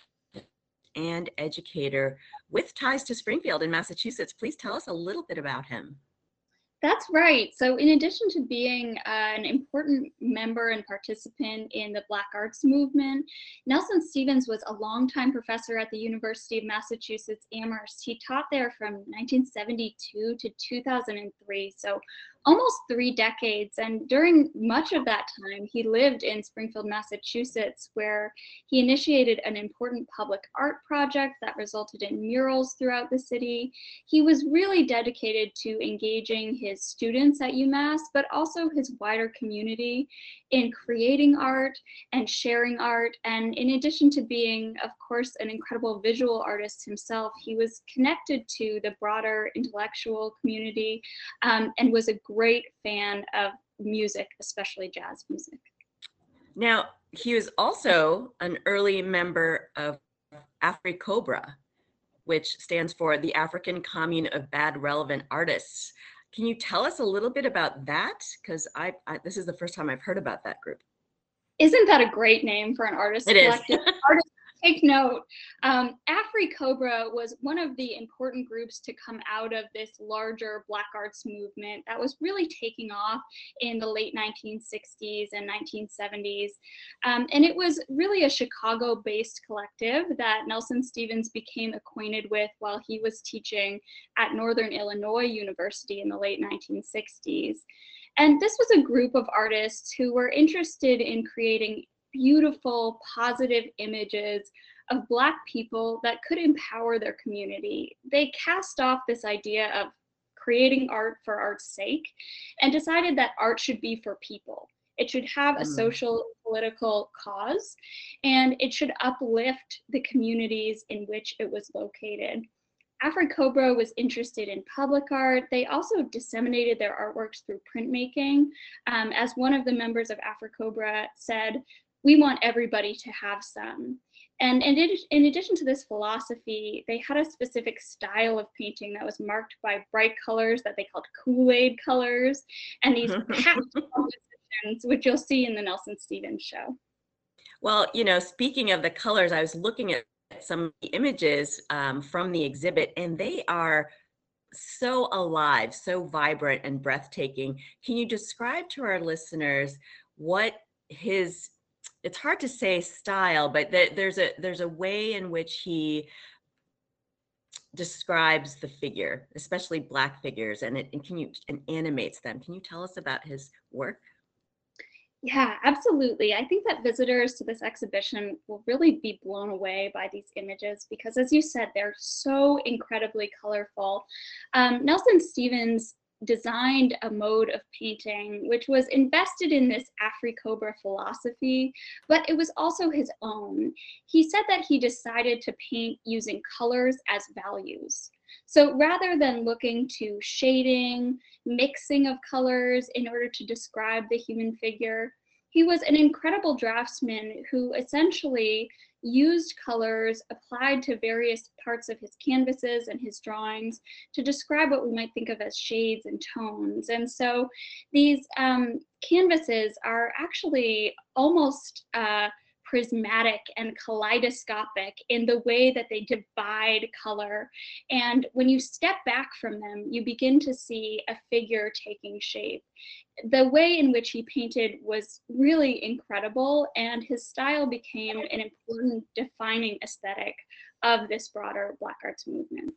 and educator with ties to Springfield in Massachusetts. Please tell us a little bit about him. That's right. So, in addition to being uh, an important member and participant in the Black Arts Movement, Nelson Stevens was a longtime professor at the University of Massachusetts Amherst. He taught there from 1972 to 2003, so almost three decades. And during much of that time, he lived in Springfield, Massachusetts, where he initiated an important public art project that resulted in murals throughout the city. He was really dedicated to engaging his students at UMass, but also his wider community in creating art and sharing art. And in addition to being, of course, an incredible visual artist himself, he was connected to the broader intellectual community um, and was a great fan of music, especially jazz music. Now, he was also an early member of AfriCobra, which stands for the African Commune of Bad Relevant Artists. Can you tell us a little bit about that? Because I, I, this is the first time I've heard about that group. Isn't that a great name for an artist It is. collective? Take note. Um, AfriCobra was one of the important groups to come out of this larger Black arts movement that was really taking off in the late 1960s and 1970s. Um, and it was really a Chicago based collective that Nelson Stevens became acquainted with while he was teaching at Northern Illinois University in the late 1960s. And this was a group of artists who were interested in creating beautiful, positive images of Black people that could empower their community. They cast off this idea of creating art for art's sake and decided that art should be for people. It should have a Mm. social, political cause, and it should uplift the communities in which it was located. AfriCobra was interested in public art. They also disseminated their artworks through printmaking. Um, as one of the members of AfriCobra said, we want everybody to have some. And in, addi- in addition to this philosophy, they had a specific style of painting that was marked by bright colors that they called Kool-Aid colors, and these packed compositions, which you'll see in the Nelson Stevens show. Well, you know, speaking of the colors, I was looking at some of the images um, from the exhibit, and they are so alive, so vibrant and breathtaking. Can you describe to our listeners what his it's hard to say style, but th- there's a there's a way in which he describes the figure, especially black figures, and it and can you and animates them. Can you tell us about his work? Yeah, absolutely. I think that visitors to this exhibition will really be blown away by these images because, as you said, they're so incredibly colorful. Um, Nelson Stevens designed a mode of painting which was invested in this AfriCobra philosophy, but it was also his own. He said that he decided to paint using colors as values. So rather than looking to shading, mixing of colors in order to describe the human figure, he was an incredible draftsman who essentially used colors applied to various parts of his canvases and his drawings to describe what we might think of as shades and tones. And so these um, canvases are actually almost uh, prismatic and kaleidoscopic in the way that they divide color. And when you step back from them, you begin to see a figure taking shape. The way in which he painted was really incredible, and his style became an important defining aesthetic of this broader Black arts movement.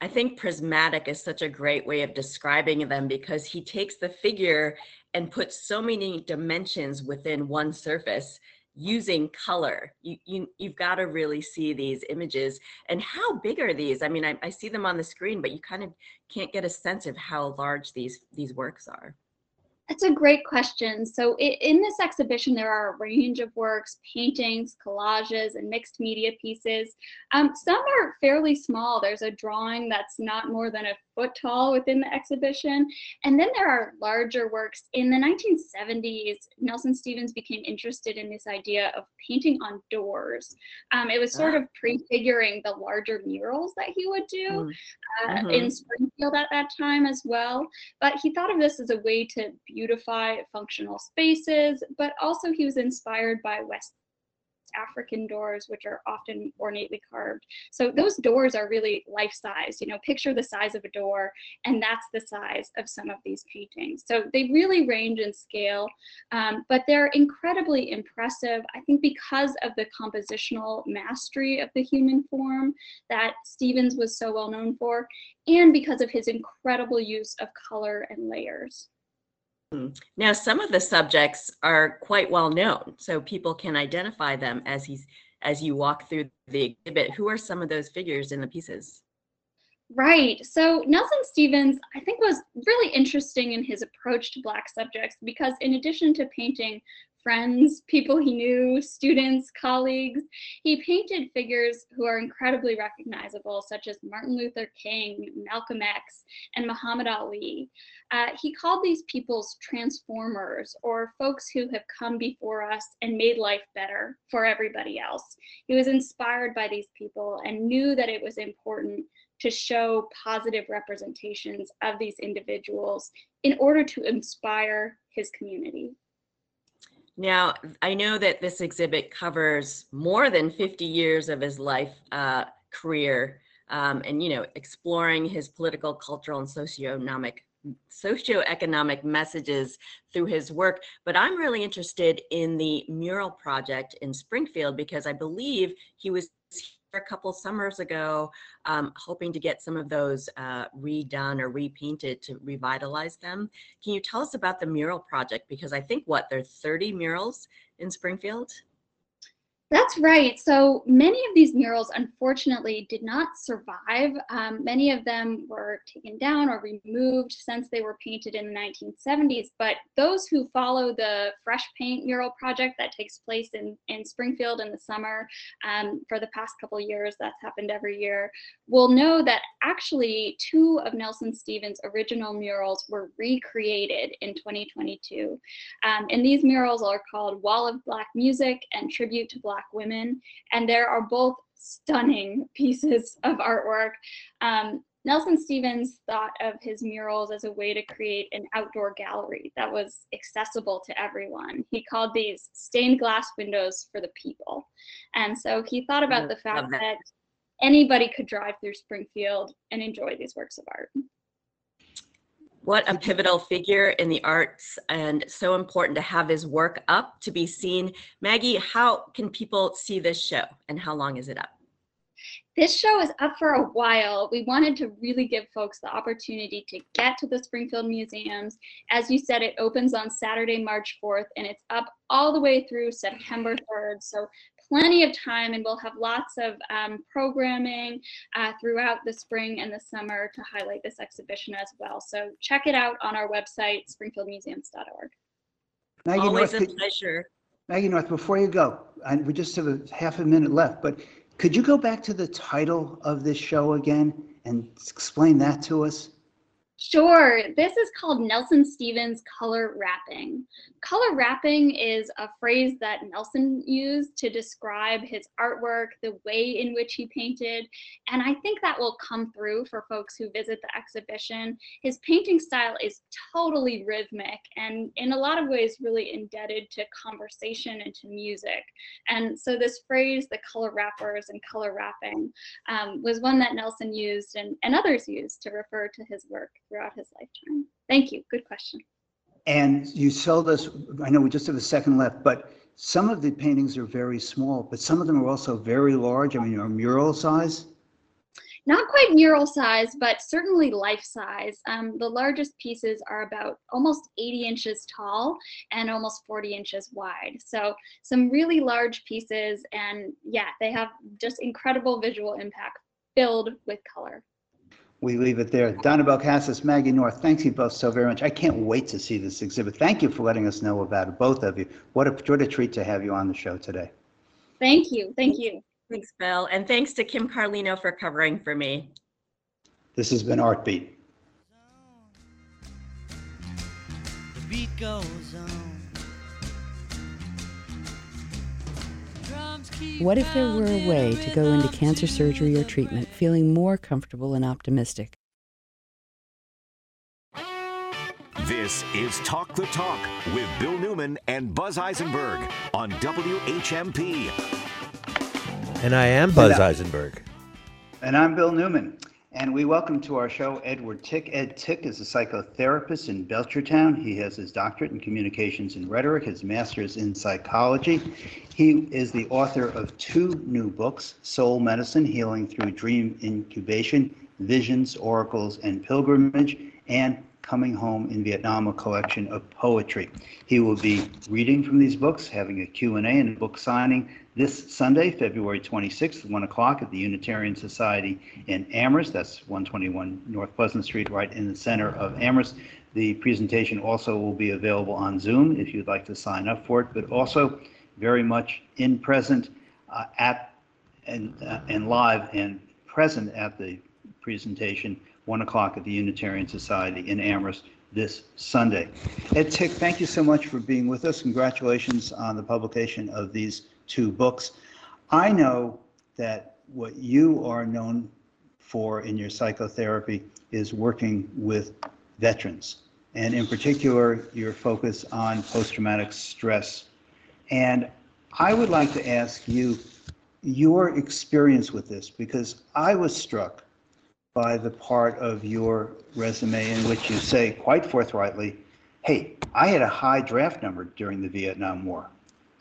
I think prismatic is such a great way of describing them because he takes the figure and puts so many dimensions within one surface using color. You, you you've got to really see these images. And how big are these? I mean, I, I see them on the screen, but you kind of can't get a sense of how large these these works are. That's a great question. So in this exhibition, there are a range of works, paintings, collages, and mixed media pieces. Um, some are fairly small. There's a drawing that's not more than a foot tall within the exhibition. And then there are larger works. In the 1970s, Nelson Stevens became interested in this idea of painting on doors. Um, it was sort Ah. of prefiguring the larger murals that he would do uh, Mhm. in Springfield at that time as well. But he thought of this as a way to beautify functional spaces, but also he was inspired by West African doors, which are often ornately carved. So those doors are really life size. You know, picture the size of a door, and that's the size of some of these paintings. So they really range in scale, um, but they're incredibly impressive. I think because of the compositional mastery of the human form that Stevens was so well known for, and because of his incredible use of color and layers. Now, some of the subjects are quite well known, so people can identify them as he's as you walk through the exhibit. Who are some of those figures in the pieces? Right. So Nelson Stevens, I think, was really interesting in his approach to Black subjects because, in addition to painting friends, people he knew, students, colleagues, he painted figures who are incredibly recognizable, such as Martin Luther King, Malcolm X, and Muhammad Ali. Uh, he called these peoples transformers or folks who have come before us and made life better for everybody else. He was inspired by these people and knew that it was important to show positive representations of these individuals in order to inspire his community. Now, I know that this exhibit covers more than 50 years of his life uh, career um, and, you know, exploring his political, cultural, and socioeconomic socioeconomic messages through his work. But I'm really interested in the mural project in Springfield because I believe he was a couple summers ago um, hoping to get some of those uh, redone or repainted to revitalize them. Can you tell us about the mural project? Because I think what, there are 30 murals in Springfield? That's right. So many of these murals, unfortunately, did not survive. Um, many of them were taken down or removed since they were painted in the 1970s. But those who follow the Fresh Paint mural project that takes place in, in Springfield in the summer um, for the past couple years, that's happened every year, will know that actually two of Nelson Stevens' original murals were recreated in 2022. Um, and these murals are called Wall of Black Music and Tribute to Black Black women. And there are both stunning pieces of artwork. Um, Nelson Stevens thought of his murals as a way to create an outdoor gallery that was accessible to everyone. He called these stained glass windows for the people. And so he thought about the fact that. that anybody could drive through Springfield and enjoy these works of art. What a pivotal figure in the arts and so important to have his work up to be seen. Maggie, how can people see this show and how long is it up? This show is up for a while. We wanted to really give folks the opportunity to get to the Springfield Museums. As you said, it opens on Saturday, March 4th, and it's up all the way through September 3rd. So plenty of time and we'll have lots of um, programming uh, throughout the spring and the summer to highlight this exhibition as well. So check it out on our website, springfieldmuseums.org. Maggie Always North, a pleasure. Maggie North, before you go, I, we just have a half a minute left, but could you go back to the title of this show again and explain that to us? Sure. This is called Nelson Stevens color rapping. Color rapping is a phrase that Nelson used to describe his artwork, the way in which he painted, and I think that will come through for folks who visit the exhibition. His painting style is totally rhythmic and in a lot of ways really indebted to conversation and to music. And so this phrase, the color rappers and color rapping, um, was one that Nelson used and, and others used to refer to his work throughout his lifetime? Thank you. Good question. And you sold us, I know we just have a second left, but some of the paintings are very small, but some of them are also very large. I mean, are mural size? Not quite mural size, but certainly life size. Um, the largest pieces are about almost 80 inches tall and almost 40 inches wide. So some really large pieces and yeah, they have just incredible visual impact filled with color we leave it there. Donabelle Cassis, Maggie North, thank you both so very much. I can't wait to see this exhibit. Thank you for letting us know about it, both of you. What a, what a treat to have you on the show today. Thank you. Thank you. Thanks, Bill. And thanks to Kim Carlino for covering for me. This has been Artbeat. The beat goes on. What if there were a way to go into cancer surgery or treatment feeling more comfortable and optimistic? This is Talk the Talk with Bill Newman and Buzz Eisenberg on WHMP. And I am Buzz Eisenberg. And I'm Bill Newman. And we welcome to our show Edward Tick. Ed Tick is a psychotherapist in Belchertown. He has his doctorate in communications and rhetoric, his master's in psychology. He is the author of two new books Soul Medicine Healing Through Dream Incubation, Visions, Oracles, and Pilgrimage, and Coming Home in Vietnam, a collection of poetry. He will be reading from these books, having a Q&A and a book signing this Sunday, February 26th, 1 o'clock at the Unitarian Society in Amherst. That's 121 North Pleasant Street, right in the center of Amherst. The presentation also will be available on Zoom if you'd like to sign up for it, but also very much in present uh, at and, uh, and live and present at the presentation, 1 o'clock at the Unitarian Society in Amherst this Sunday. Ed Tick, thank you so much for being with us. Congratulations on the publication of these two books. I know that what you are known for in your psychotherapy is working with veterans, and in particular, your focus on post traumatic stress. And I would like to ask you your experience with this because I was struck by the part of your resume in which you say quite forthrightly, hey, I had a high draft number during the Vietnam War.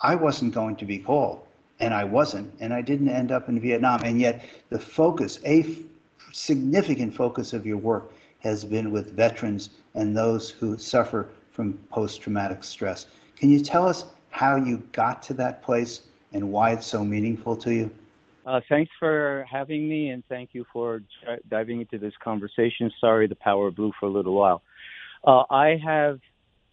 I wasn't going to be called, and I wasn't, and I didn't end up in Vietnam. And yet, the focus, a significant focus of your work, has been with veterans and those who suffer from post traumatic stress. Can you tell us how you got to that place and why it's so meaningful to you? Uh, thanks for having me, and thank you for diving into this conversation. Sorry, the power blew for a little while. Uh, I have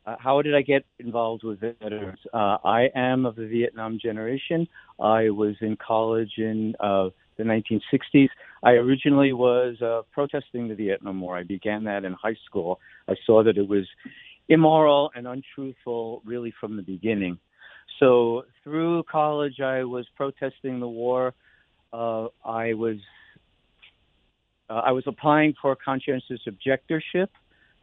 uh, how did I get involved with veterans? Uh, I am of the Vietnam generation. I was in college in uh, the 1960s. I originally was uh, protesting the Vietnam War. I began that in high school. I saw that it was immoral and untruthful really from the beginning. So through college, I was protesting the war. Uh, I was uh, I was applying for conscientious objectorship.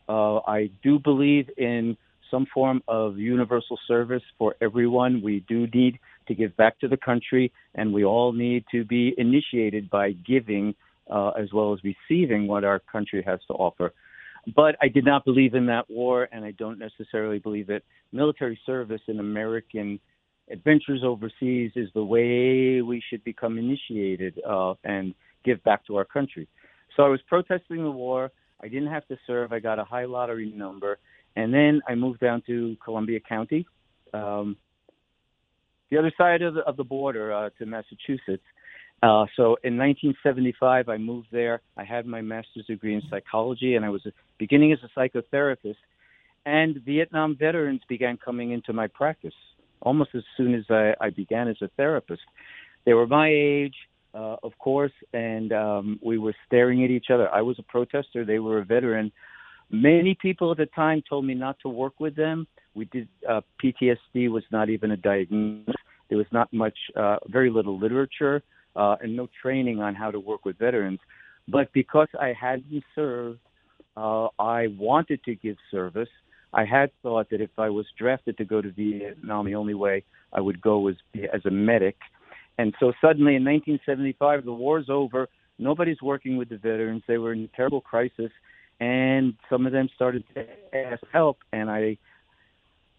Uh, I do believe in some form of universal service for everyone. We do need to give back to the country, and we all need to be initiated by giving uh, as well as receiving what our country has to offer. But I did not believe in that war, and I don't necessarily believe that military service in American adventures overseas is the way we should become initiated uh, and give back to our country. So I was protesting the war. I didn't have to serve. I got a high lottery number, and then I moved down to Columbia County, um, the other side of the, of the border uh, to Massachusetts. Uh, so in 1975, I moved there. I had my master's degree in psychology, and I was beginning as a psychotherapist. And Vietnam veterans began coming into my practice almost as soon as I, I began as a therapist. They were my age, uh, of course, and um, we were staring at each other. I was a protester; they were a veteran. Many people at the time told me not to work with them. We did uh, PTSD was not even a diagnosis. There was not much, uh, very little literature, uh, and no training on how to work with veterans. But because I hadn't served, uh, I wanted to give service. I had thought that if I was drafted to go to Vietnam, the only way I would go was as a medic. And so suddenly in 1975, the war's over. Nobody's working with the veterans. They were in a terrible crisis and some of them started to ask help, and I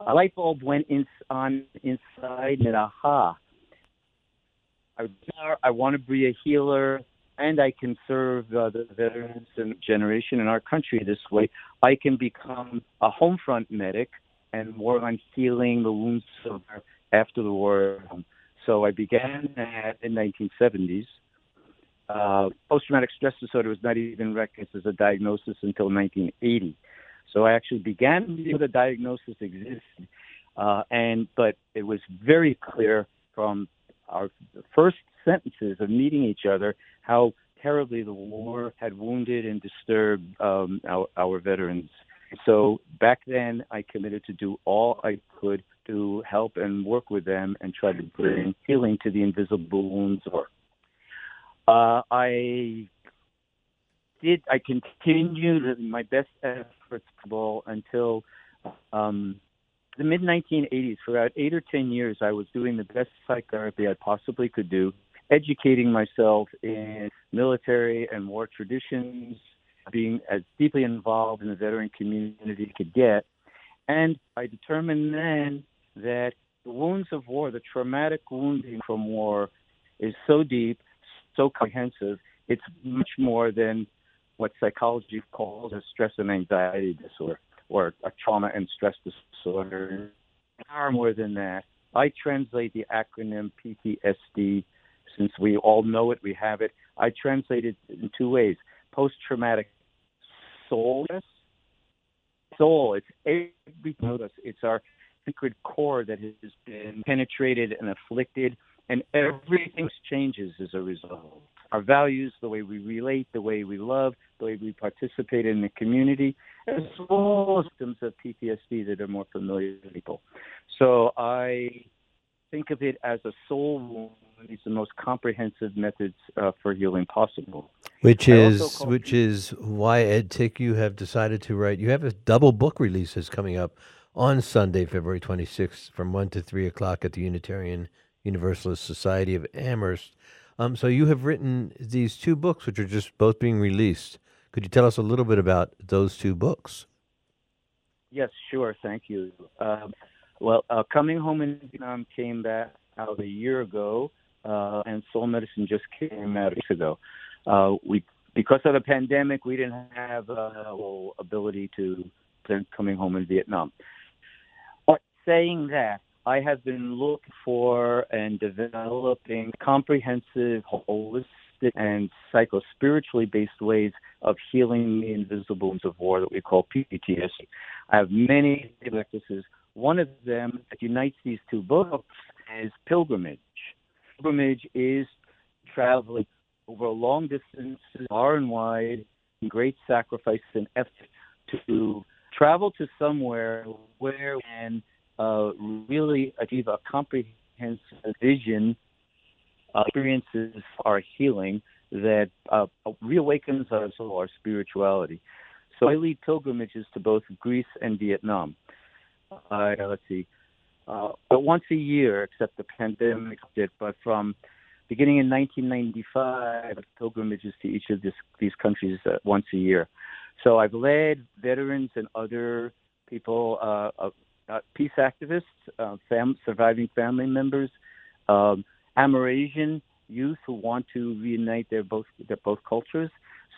a light bulb went in, on inside, and aha! I, I want to be a healer, and I can serve uh, the veterans and generation in our country this way. I can become a home front medic and work on healing the wounds of after the war. So I began that in 1970s uh, post-traumatic stress disorder was not even recognized as a diagnosis until 1980. So I actually began before the diagnosis existed, uh, and but it was very clear from our first sentences of meeting each other how terribly the war had wounded and disturbed um, our, our veterans. So back then, I committed to do all I could to help and work with them and try to bring healing to the invisible wounds or uh, I did. I continued my best efforts until um, the mid 1980s. For about eight or ten years, I was doing the best psychotherapy I possibly could do, educating myself in military and war traditions, being as deeply involved in the veteran community could get. And I determined then that the wounds of war, the traumatic wounding from war, is so deep, so comprehensive. It's much more than what psychology calls a stress and anxiety disorder or a trauma and stress disorder. Far more than that. I translate the acronym PTSD since we all know it, we have it. I translate it in two ways post traumatic soul. Soul, it's of us. It's our sacred core that has been penetrated and afflicted, and everything changes as a result. Our values, the way we relate, the way we love, the way we participate in the community, as well as symptoms of PTSD that are more familiar to people. So I think of it as a soul wound. It's the most comprehensive methods uh, for healing possible. Which I is which is why Ed Tick you have decided to write. You have a double book releases coming up on Sunday, February 26th, from one to three o'clock at the Unitarian Universalist Society of Amherst. Um, so you have written these two books, which are just both being released. Could you tell us a little bit about those two books? Yes, sure. Thank you. Um, well, uh, Coming Home in Vietnam came back out a year ago, uh, and Soul Medicine just came out weeks ago. Uh, we, because of the pandemic, we didn't have uh, ability to present Coming Home in Vietnam. But saying that, I have been looking for and developing comprehensive, holistic, and psycho spiritually based ways of healing the invisible wounds of war that we call PTSD. I have many practices. One of them that unites these two books is pilgrimage. Pilgrimage is traveling over long distance, far and wide, in great sacrifice and effort to travel to somewhere where we can uh, really achieve a comprehensive vision, uh, experiences our healing that uh, reawakens our soul, our spirituality. So I lead pilgrimages to both Greece and Vietnam. Uh, let's see, uh, but once a year, except the pandemic did. But from beginning in 1995, pilgrimages to each of this, these countries uh, once a year. So I've led veterans and other people, uh, uh, peace activists, uh, fam- surviving family members, um, Amerasian youth who want to reunite their both their both cultures.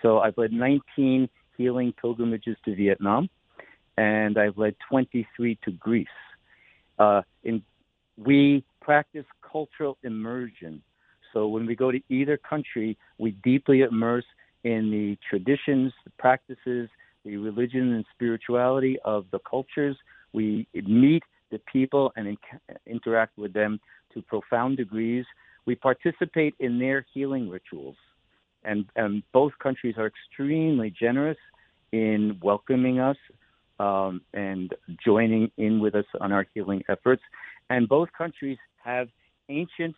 So I've led 19 healing pilgrimages to Vietnam, and I've led 23 to Greece. Uh, in, we practice cultural immersion. So when we go to either country, we deeply immerse in the traditions, the practices, the religion and spirituality of the cultures. We meet the people and in- interact with them to profound degrees. We participate in their healing rituals. And, and both countries are extremely generous in welcoming us um, and joining in with us on our healing efforts. And both countries have ancient,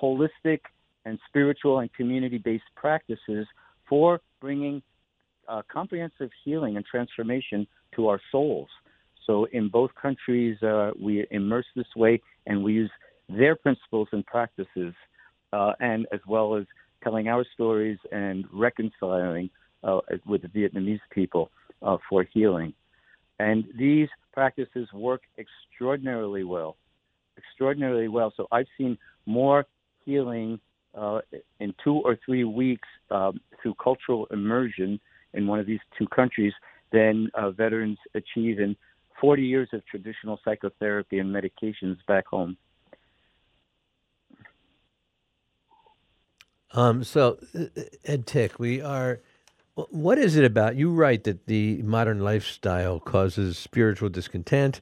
holistic, and spiritual and community based practices for bringing uh, comprehensive healing and transformation to our souls. So, in both countries, uh, we immerse this way and we use their principles and practices, uh, and as well as telling our stories and reconciling uh, with the Vietnamese people uh, for healing. And these practices work extraordinarily well, extraordinarily well. So I've seen more healing uh, in two or three weeks um, through cultural immersion in one of these two countries than uh, veterans achieve in 40 years of traditional psychotherapy and medications back home. Um, so, uh, Ed Tick, we are. Wh- What is it about? You write that the modern lifestyle causes spiritual discontent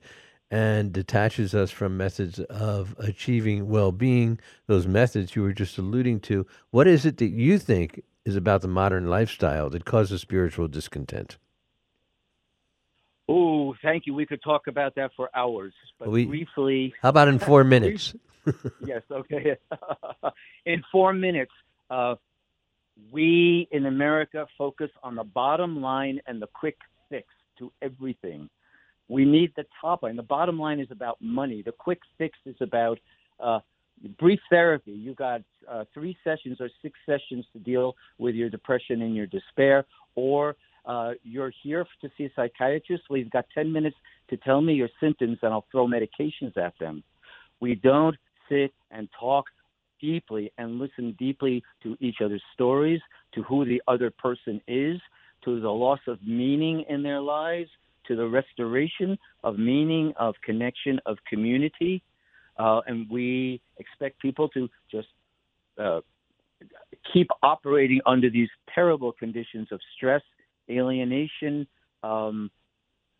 and detaches us from methods of achieving well being, those methods you were just alluding to. What is it that you think is about the modern lifestyle that causes spiritual discontent? Oh, thank you. We could talk about that for hours, but We- briefly. How about in four minutes? yes, okay. in four minutes, uh, we in America focus on the bottom line and the quick fix to everything. We need the top line. The bottom line is about money. The quick fix is about uh, brief therapy. You got uh, three sessions or six sessions to deal with your depression and your despair, or uh, you're here to see a psychiatrist. Well, you've got 10 minutes to tell me your symptoms, and I'll throw medications at them. We don't sit and talk deeply and listen deeply to each other's stories, to who the other person is, to the loss of meaning in their lives, to the restoration of meaning, of connection, of community. Uh, and we expect people to just uh, keep operating under these terrible conditions of stress, alienation, um,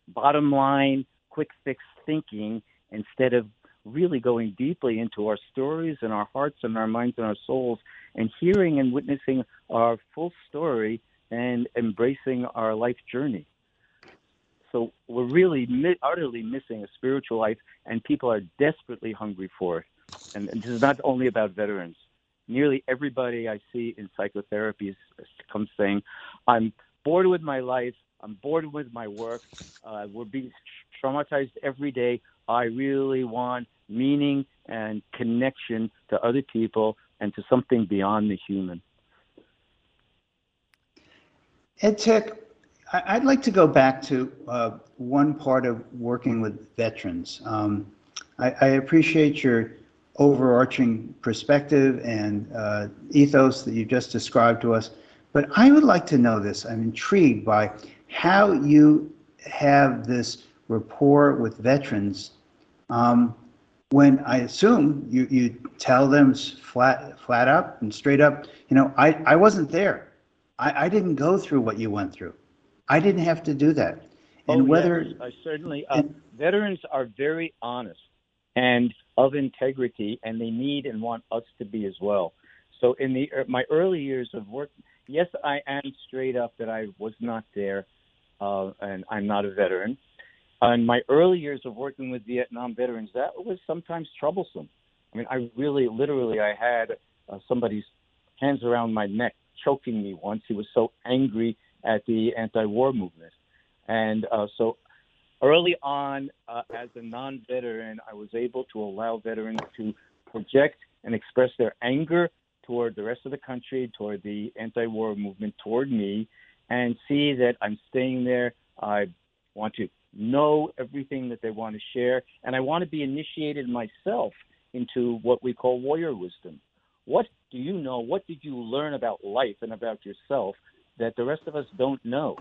bottom line, quick fix thinking, instead of really going deeply into our stories and our hearts and our minds and our souls and hearing and witnessing our full story and embracing our life journey. So we're really mi- utterly missing a spiritual life, and people are desperately hungry for it. And, and this is not only about veterans. Nearly everybody I see in psychotherapy is comes saying, "I'm bored with my life. I'm bored with my work. Uh, we're being traumatized every day. I really want meaning and connection to other people and to something beyond the human." Ed Tick, I'd like to go back to uh, one part of working with veterans. Um, I, I appreciate your overarching perspective and uh, ethos that you just described to us, but I would like to know this. I'm intrigued by how you have this rapport with veterans um, when I assume you, you tell them flat, flat up and straight up, you know, I, I wasn't there. I, I didn't go through what you went through. I didn't have to do that. And oh, whether yes, I certainly uh, veterans are very honest and of integrity, and they need and want us to be as well. So in the er, my early years of work, yes, I am straight up that I was not there, uh, and I'm not a veteran. In my early years of working with Vietnam veterans, that was sometimes troublesome. I mean, I really, literally, I had uh, somebody's hands around my neck choking me once. He was so angry at the anti-war movement, and uh, so early on, uh, as a non-veteran, I was able to allow veterans to project and express their anger toward the rest of the country, toward the anti-war movement, toward me, and see that I'm staying there. I want to know everything that they want to share, and I want to be initiated myself into what we call warrior wisdom. What do you know? What did you learn about life and about yourself that the rest of us don't know?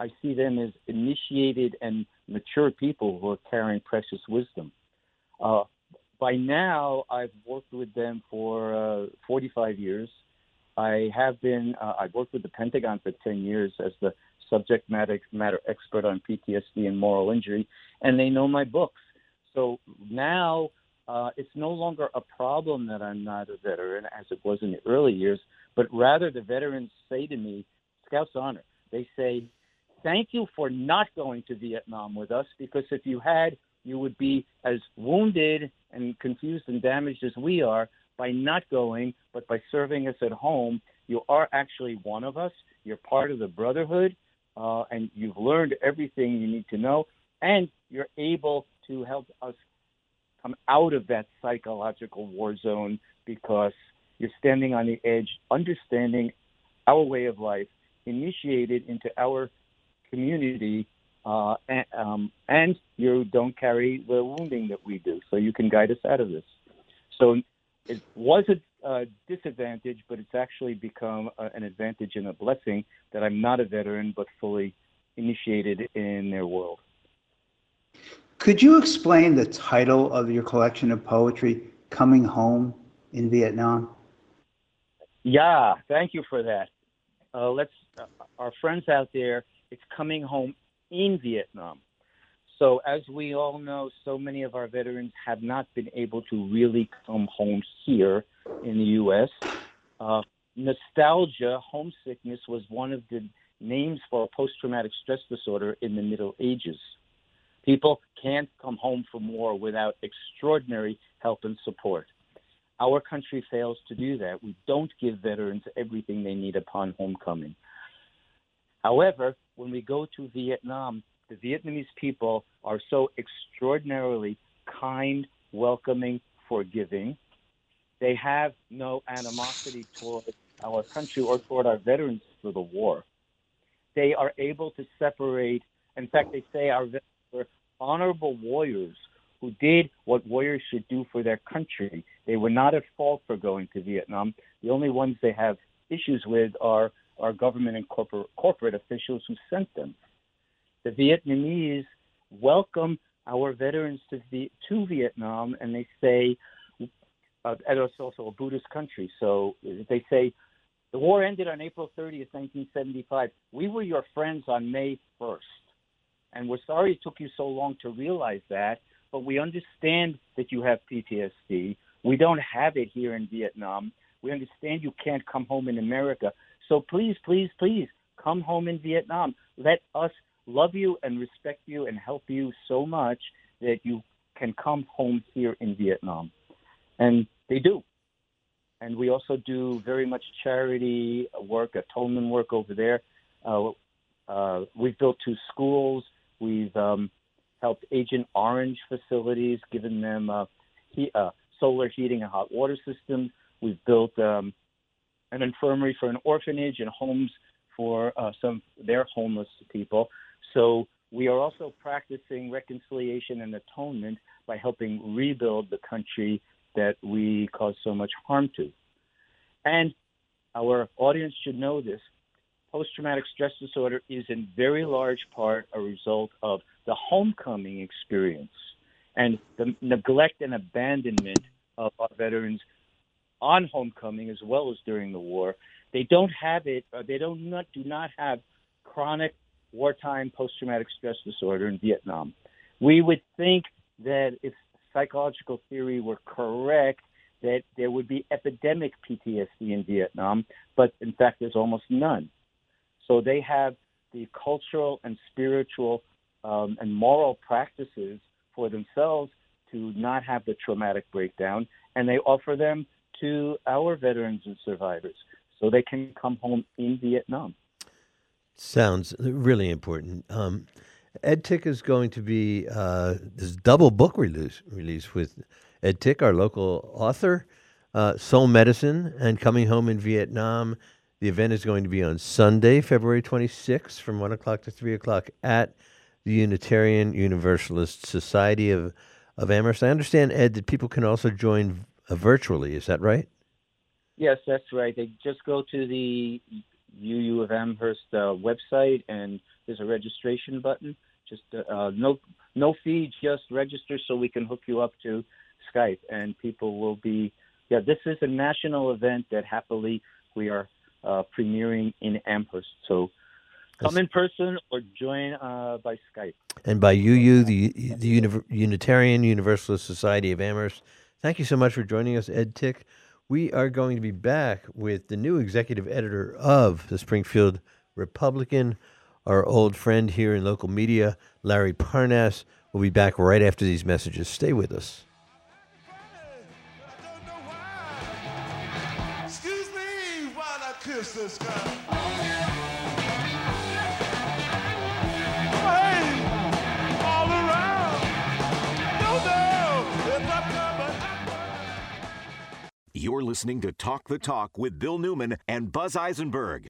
I see them as initiated and mature people who are carrying precious wisdom. Uh, by now, I've worked with them for uh, 45 years. I have been, uh, I've worked with the Pentagon for 10 years as the subject matter, matter expert on PTSD and moral injury, and they know my books. So now uh, it's no longer a problem that I'm not a veteran as it was in the early years, but rather the veterans say to me, Scouts Honor, they say, thank you for not going to Vietnam with us because if you had, you would be as wounded and confused and damaged as we are by not going, but by serving us at home. You are actually one of us. You're part of the brotherhood, uh, and you've learned everything you need to know, and you're able to help us come out of that psychological war zone because you're standing on the edge, understanding our way of life, initiated into our community, uh, and, um, and you don't carry the wounding that we do, so you can guide us out of this. So it was a uh, disadvantage, but it's actually become uh, an advantage and a blessing that I'm not a veteran, but fully initiated in their world. Could you explain the title of your collection of poetry, Coming Home in Vietnam? Yeah, thank you for that. Uh, let's, uh, our friends out there, it's coming home in Vietnam. So, as we all know, so many of our veterans have not been able to really come home here in the U.S. Uh, nostalgia, homesickness, was one of the names for post traumatic stress disorder in the Middle Ages. People can't come home from war without extraordinary help and support. Our country fails to do that. We don't give veterans everything they need upon homecoming. However, when we go to Vietnam, the Vietnamese people are so extraordinarily kind, welcoming, forgiving. They have no animosity toward our country or toward our veterans for the war. They are able to separate. In fact, they say our veterans were honorable warriors who did what warriors should do for their country. They were not at fault for going to Vietnam. The only ones they have issues with are our government and corporate, corporate officials who sent them. The Vietnamese welcome our veterans to, to Vietnam, and they say, uh, and it's also a Buddhist country, so they say, the war ended on April 30th, 1975. We were your friends on May 1st. And we're sorry it took you so long to realize that, but we understand that you have PTSD. We don't have it here in Vietnam. We understand you can't come home in America. So please, please, please come home in Vietnam. Let us love you and respect you and help you so much that you can come home here in Vietnam. And they do. And we also do very much charity work, atonement work over there. Uh, uh, we've built two schools. We've um, helped Agent Orange facilities, given them uh, he, uh, solar heating and hot water systems. We've built um, an infirmary for an orphanage and homes for uh, some their homeless people. So we are also practicing reconciliation and atonement by helping rebuild the country that we cause so much harm to. And our audience should know this. Post traumatic stress disorder is in very large part a result of the homecoming experience and the neglect and abandonment of our veterans on homecoming as well as during the war. They don't have it, they don't not, do not have chronic wartime post traumatic stress disorder in Vietnam. We would think that if psychological theory were correct, that there would be epidemic PTSD in Vietnam, but in fact, there's almost none. So they have the cultural and spiritual um, and moral practices for themselves to not have the traumatic breakdown, and they offer them to our veterans and survivors so they can come home in Vietnam. Sounds really important. Um, Ed Tick is going to be uh, this double book release release with Ed Tick, our local author, uh, Soul Medicine, and Coming Home in Vietnam. The event is going to be on Sunday, February 26th, from 1 o'clock to 3 o'clock at the Unitarian Universalist Society of, of Amherst. I understand, Ed, that people can also join uh, virtually. Is that right? Yes, that's right. They just go to the UU of Amherst uh, website, and there's a registration button. Just uh, uh, no no fee, just register so we can hook you up to Skype, and people will be. Yeah, this is a national event that happily we are uh, premiering in Amherst. So come in person or join uh, by Skype. And by UU, the the Uni- Unitarian Universalist Society of Amherst. Thank you so much for joining us, Ed Tick. We are going to be back with the new executive editor of the Springfield Republican, our old friend here in local media, Larry Parnass. We'll be back right after these messages. Stay with us. Excuse me while I kiss this guy. Hey, all around. No, no, if I come, You're listening to Talk the Talk with Bill Newman and Buzz Eisenberg.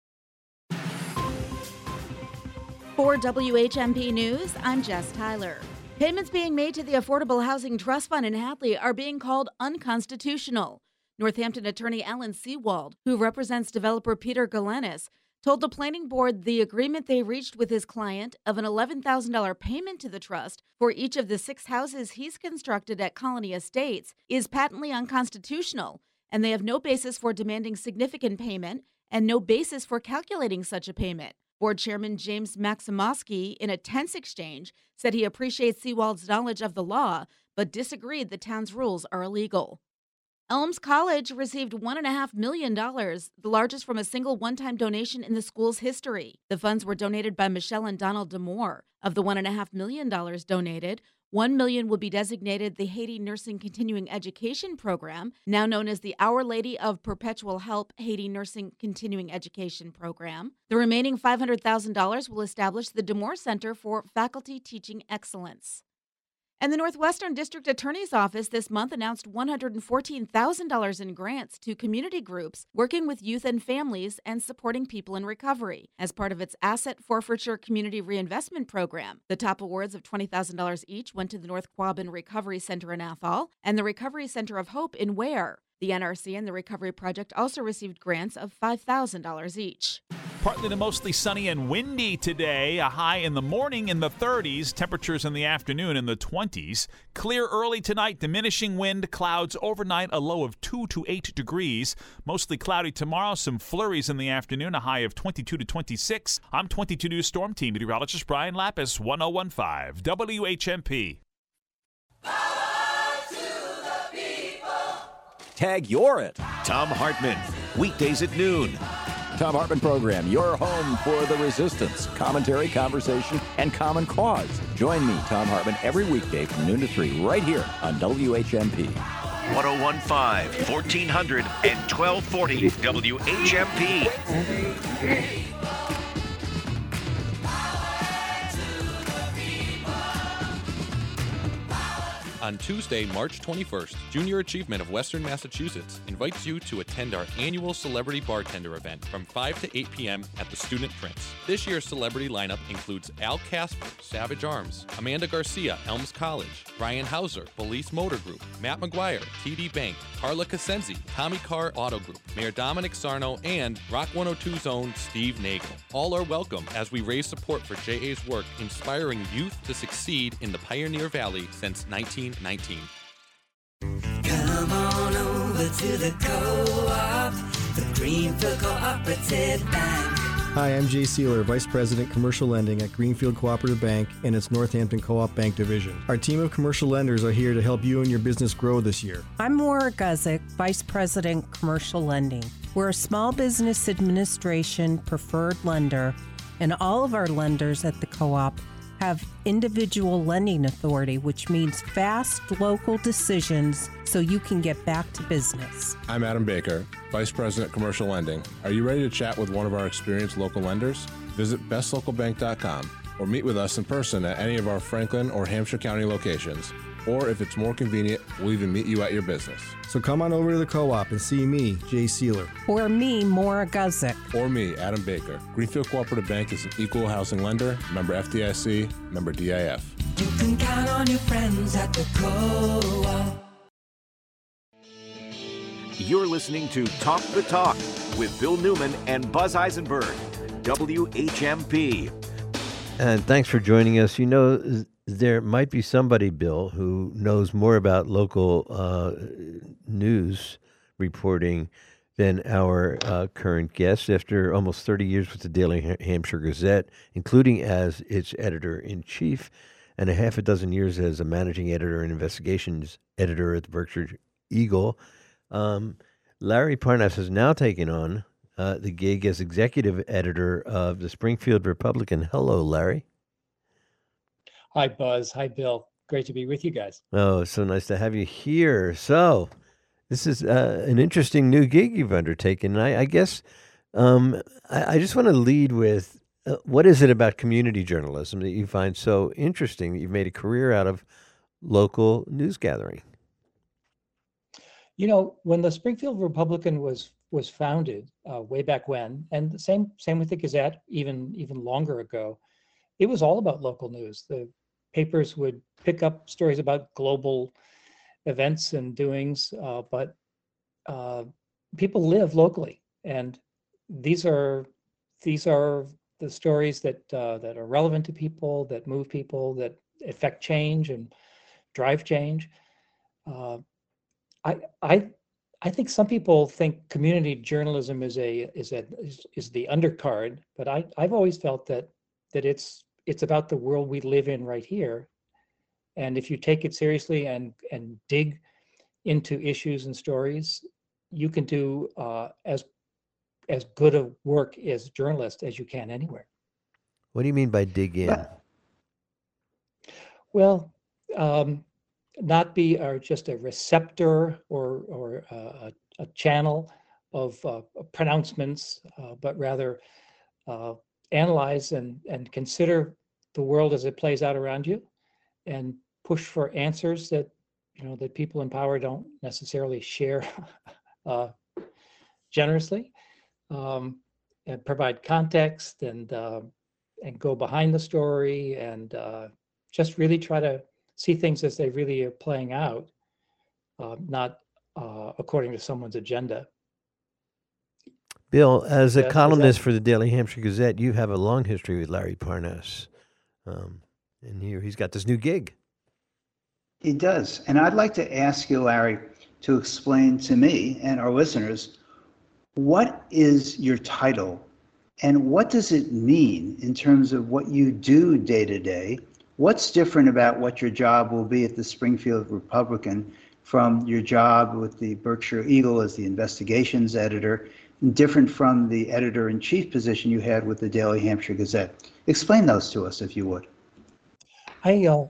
For WHMP News, I'm Jess Tyler. Payments being made to the Affordable Housing Trust Fund in Hadley are being called unconstitutional. Northampton attorney Alan Seewald, who represents developer Peter Galenis, told the planning board the agreement they reached with his client of an $11,000 payment to the trust for each of the six houses he's constructed at Colony Estates is patently unconstitutional, and they have no basis for demanding significant payment and no basis for calculating such a payment. Board Chairman James Maximowski, in a tense exchange, said he appreciates Seewald's knowledge of the law, but disagreed the town's rules are illegal. Elms College received $1.5 million, the largest from a single one time donation in the school's history. The funds were donated by Michelle and Donald Demore. Of the $1.5 million donated, $1 million will be designated the Haiti Nursing Continuing Education Program, now known as the Our Lady of Perpetual Help Haiti Nursing Continuing Education Program. The remaining $500,000 will establish the Demore Center for Faculty Teaching Excellence. And the Northwestern District Attorney's Office this month announced $114,000 in grants to community groups working with youth and families and supporting people in recovery as part of its Asset Forfeiture Community Reinvestment Program. The top awards of $20,000 each went to the North Quabbin Recovery Center in Athol and the Recovery Center of Hope in Ware. The NRC and the Recovery Project also received grants of $5,000 each. Partly to mostly sunny and windy today. A high in the morning in the 30s, temperatures in the afternoon in the 20s. Clear early tonight, diminishing wind, clouds overnight, a low of 2 to 8 degrees. Mostly cloudy tomorrow, some flurries in the afternoon, a high of 22 to 26. I'm 22 News Storm Team meteorologist Brian Lapis, 1015 WHMP. Tag you're it. Thom Hartmann. Weekdays at noon. Thom Hartmann Program, your home for the resistance, commentary, conversation, and common cause. Join me, Thom Hartmann, every weekday from noon to 3 right here on WHMP. 1015, 1400, and 1240 WHMP. On Tuesday, March 21st, Junior Achievement of Western Massachusetts invites you to attend our annual Celebrity Bartender event from 5 to 8 p.m. at the Student Prince. This year's celebrity lineup includes Al Casper, Savage Arms, Amanda Garcia, Elms College, Brian Hauser, Police Motor Group, Matt McGuire, TD Bank, Carla Casenzi, Tommy Carr Auto Group, Mayor Dominic Sarno, and Rock 102's own Steve Nagel. All are welcome as we raise support for JA's work inspiring youth to succeed in the Pioneer Valley since 1919. Come on over to the co-op, the Greenfield Cooperative Bank. Hi, I'm Jay Sealer, Vice President Commercial Lending at Greenfield Cooperative Bank and its Northampton Co-op Bank Division. Our team of commercial lenders are here to help you and your business grow this year. I'm Maura Guzik, Vice President Commercial Lending. We're a small business administration preferred lender, and all of our lenders at the co op have individual lending authority, which means fast local decisions so you can get back to business. I'm Adam Baker, Vice President Commercial Lending. Are you ready to chat with one of our experienced local lenders? Visit bestlocalbank.com or meet with us in person at any of our Franklin or Hampshire County locations. Or if it's more convenient, we'll even meet you at your business. So come on over to the co-op and see me, Jay Sealer. Or me, Maura Guzik. Or me, Adam Baker. Greenfield Cooperative Bank is an equal housing lender, member FDIC, member DIF. You can count on your friends at the co-op. You're listening to Talk the Talk with Bill Newman and Buzz Eisenberg. WHMP. And thanks for joining us. You know, th- there might be somebody, Bill, who knows more about local uh, news reporting than our uh, current guest after almost 30 years with the Daily Hampshire Gazette, including as its editor in chief, and a half a dozen years as a managing editor and investigations editor at the Berkshire Eagle. Um, Larry Parnass has now taken on uh, the gig as executive editor of the Springfield Republican. Hello, Larry. Hi, Buzz. Hi, Bill. Great to be with you guys. Oh, so nice to have you here. So, this is uh, an interesting new gig you've undertaken. And I, I guess um, I, I just want to lead with uh, what is it about community journalism that you find so interesting that you've made a career out of local news gathering? You know, when the Springfield Republican was was founded uh, way back when, and the same same with the Gazette, even even longer ago, it was all about local news. The papers would pick up stories about global events and doings, uh, but uh, people live locally, and these are these are the stories that uh, that are relevant to people, that move people, that affect change and drive change. Uh, I I I think some people think community journalism is a is a is, is the undercard, but I I've always felt that that it's it's about the world we live in right here, and if you take it seriously and and dig into issues and stories, you can do uh, as as good a work as journalist as you can anywhere. What do you mean by dig in? Well, um, not be uh, just a receptor or or a, a channel of uh, pronouncements, uh, but rather uh, analyze and and consider the world as it plays out around you, and push for answers that you know that people in power don't necessarily share uh, generously, um, and provide context and uh, and go behind the story and uh, just really try to see things as they really are playing out, uh, not uh, according to someone's agenda. Bill, as a Yeah, columnist that- for the Daily Hampshire Gazette, you have a long history with Larry Parnass. Um, and here he's got this new gig. He does. And I'd like to ask you, Larry, to explain to me and our listeners what is your title and what does it mean in terms of what you do day to day? What's different about what your job will be at the Springfield Republican from your job with the Berkshire Eagle as the investigations editor, different from the editor in chief position you had with the Daily Hampshire Gazette? Explain those to us, if you would. I uh,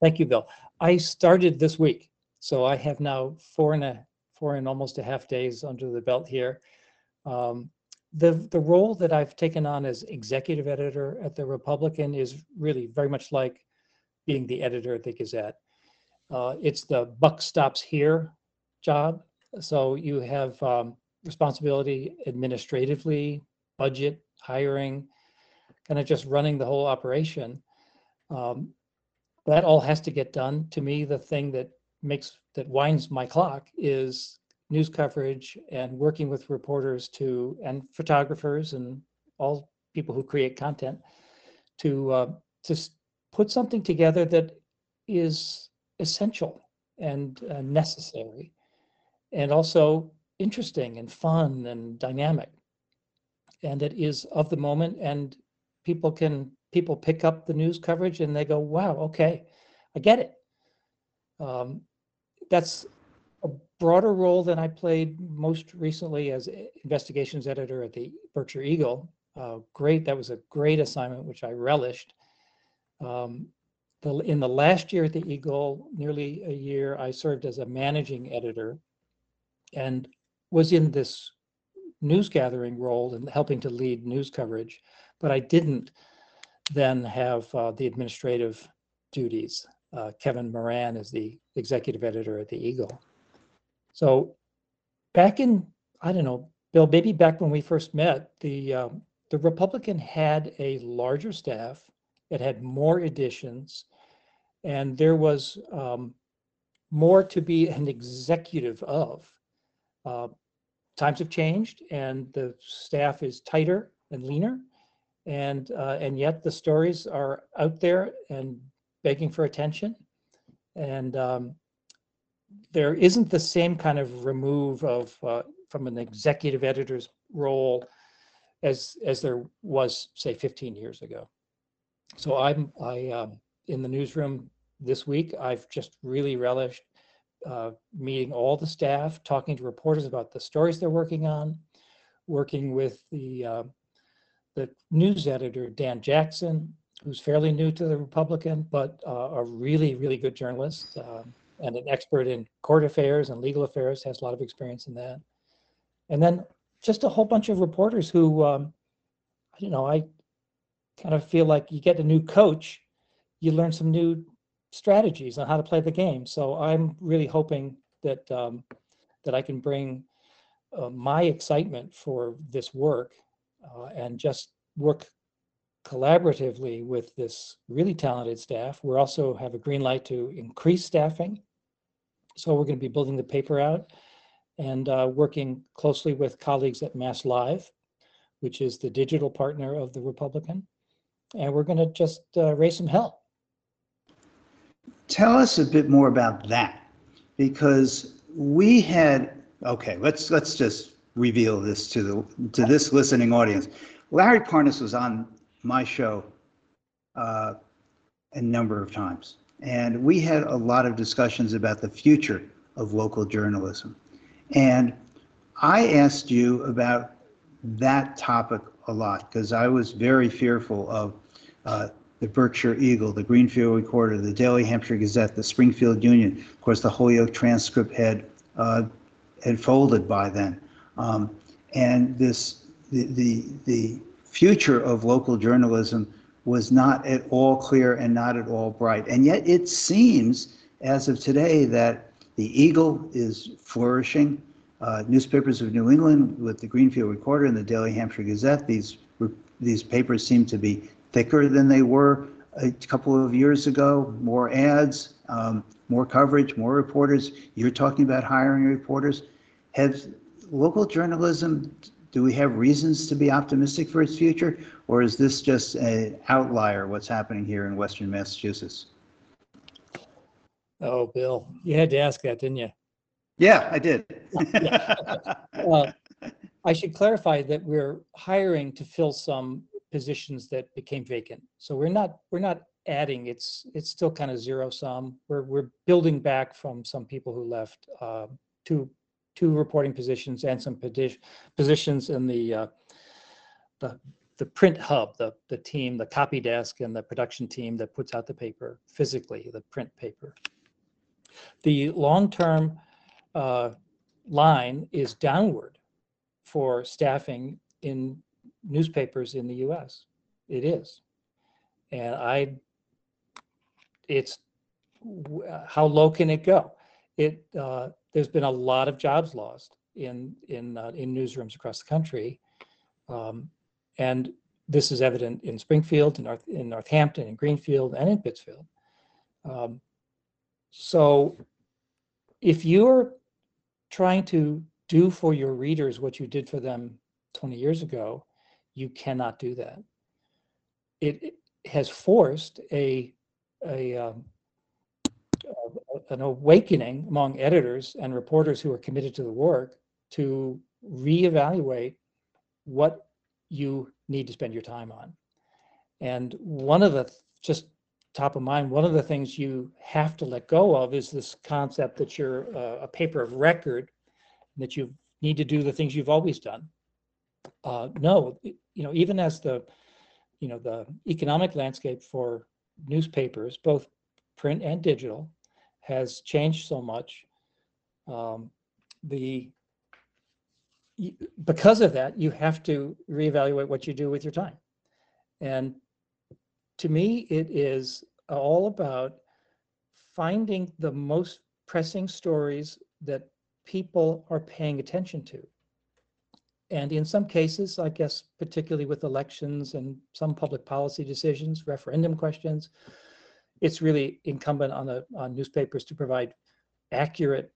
thank you, Bill. I started this week, so I have now four and a four and almost a half days under the belt here. Um, the the role that I've taken on as executive editor at the Republican is really very much like being the editor at the Gazette. Uh, it's the buck stops here job. So you have um, responsibility administratively, budget, hiring, kind of just running the whole operation. Um, that all has to get done. To me, the thing that makes that winds my clock is news coverage and working with reporters to and photographers and all people who create content to uh, to put something together that is essential and uh, necessary and also interesting and fun and dynamic. And it is of the moment and people can people pick up the news coverage and they go wow okay i get it. Um, that's a broader role than i played most recently as investigations editor at the berkshire eagle. Uh, great that was a great assignment which i relished. Um, the, in the last year at the eagle nearly a year i served as a managing editor. And was in this news gathering role and helping to lead news coverage, but I didn't then have uh, the administrative duties. Uh, Kevin Moran is the executive editor at the Eagle. So back in, I don't know, Bill, maybe back when we first met, the um, the Republican had a larger staff. It had more editions, and there was um, more to be an executive of. Uh, times have changed, and the staff is tighter and leaner, and uh, and yet the stories are out there and begging for attention, and um, there isn't the same kind of remove of uh, from an executive editor's role as as there was say 15 years ago. So I'm I um, in the newsroom this week. I've just really relished uh, meeting all the staff, talking to reporters about the stories they're working on, working with the uh, the news editor Dan Jackson, who's fairly new to the Republican, but uh, a really really good journalist uh, and an expert in court affairs and legal affairs, has a lot of experience in that. And then just a whole bunch of reporters who, um, you know, I kind of feel like you get a new coach, you learn some new strategies on how to play the game. So I'm really hoping that um, that I can bring uh, my excitement for this work uh, and just work collaboratively with this really talented staff. We also have a green light to increase staffing. So we're going to be building the paper out and uh, working closely with colleagues at Mass Live, which is the digital partner of the Republican. And we're going to just uh, raise some hell. Tell us a bit more about that, because we had, okay, let's, let's just reveal this to the, to this listening audience. Larry Parnass was on my show uh, a number of times, and we had a lot of discussions about the future of local journalism. And I asked you about that topic a lot, because I was very fearful of uh, the Berkshire Eagle, the Greenfield Recorder, the Daily Hampshire Gazette, the Springfield Union. Of course, the Holyoke Transcript had uh, had folded by then, um, and this the, the the future of local journalism was not at all clear and not at all bright. And yet it seems, as of today, that the Eagle is flourishing. Uh, newspapers of New England, with the Greenfield Recorder and the Daily Hampshire Gazette, these these papers seem to be thicker than they were a couple of years ago. More ads, um, more coverage, more reporters. You're talking about hiring reporters. Have local journalism? Do we have reasons to be optimistic for its future, or is this just an outlier? What's happening here in Western Massachusetts? Oh, Bill, you had to ask that, didn't you? Yeah, I did. Uh, I should clarify that we're hiring to fill some positions that became vacant. So we're not, we're not adding, it's, it's still kind of zero sum. We're, we're building back from some people who left, uh, two, two reporting positions and some posi- positions in the, uh, the, the print hub, the, the team, the copy desk and the production team that puts out the paper physically, the print paper. The long-term uh, line is downward for staffing in newspapers in the US. It is. And I, it's, uh, how low can it go? It, uh, there's been a lot of jobs lost in, in, uh, in newsrooms across the country. Um, And this is evident in Springfield, in North, in Northampton, in Greenfield, and in Pittsfield. Um, So if you're trying to do for your readers what you did for them 20 years ago, you cannot do that. It it has forced a, a, um, an awakening among editors and reporters who are committed to the work to reevaluate what you need to spend your time on. And one of the, just top of mind, one of the things you have to let go of is this concept that you're uh, a paper of record, that you need to do the things you've always done. Uh, no, you know, even as the, you know, the economic landscape for newspapers, both print and digital, has changed so much. Um, the because of that, you have to reevaluate what you do with your time. And to me, it is all about finding the most pressing stories that people are paying attention to. And in some cases, I guess, particularly with elections and some public policy decisions, referendum questions, it's really incumbent on the on newspapers to provide accurate,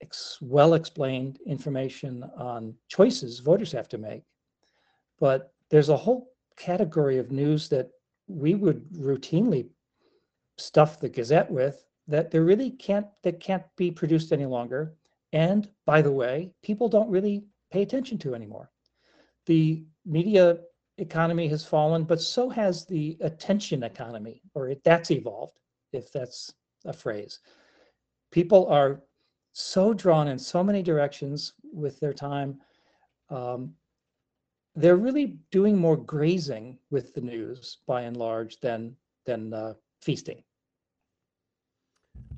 ex- well-explained information on choices voters have to make. But there's a whole category of news that we would routinely stuff the Gazette with that there really can't that can't be produced any longer. And by the way, people don't really pay attention to anymore. The media economy has fallen, but so has the attention economy, or it, that's evolved, if that's a phrase. People are so drawn in so many directions with their time. Um, they're really doing more grazing with the news by and large than than uh, feasting.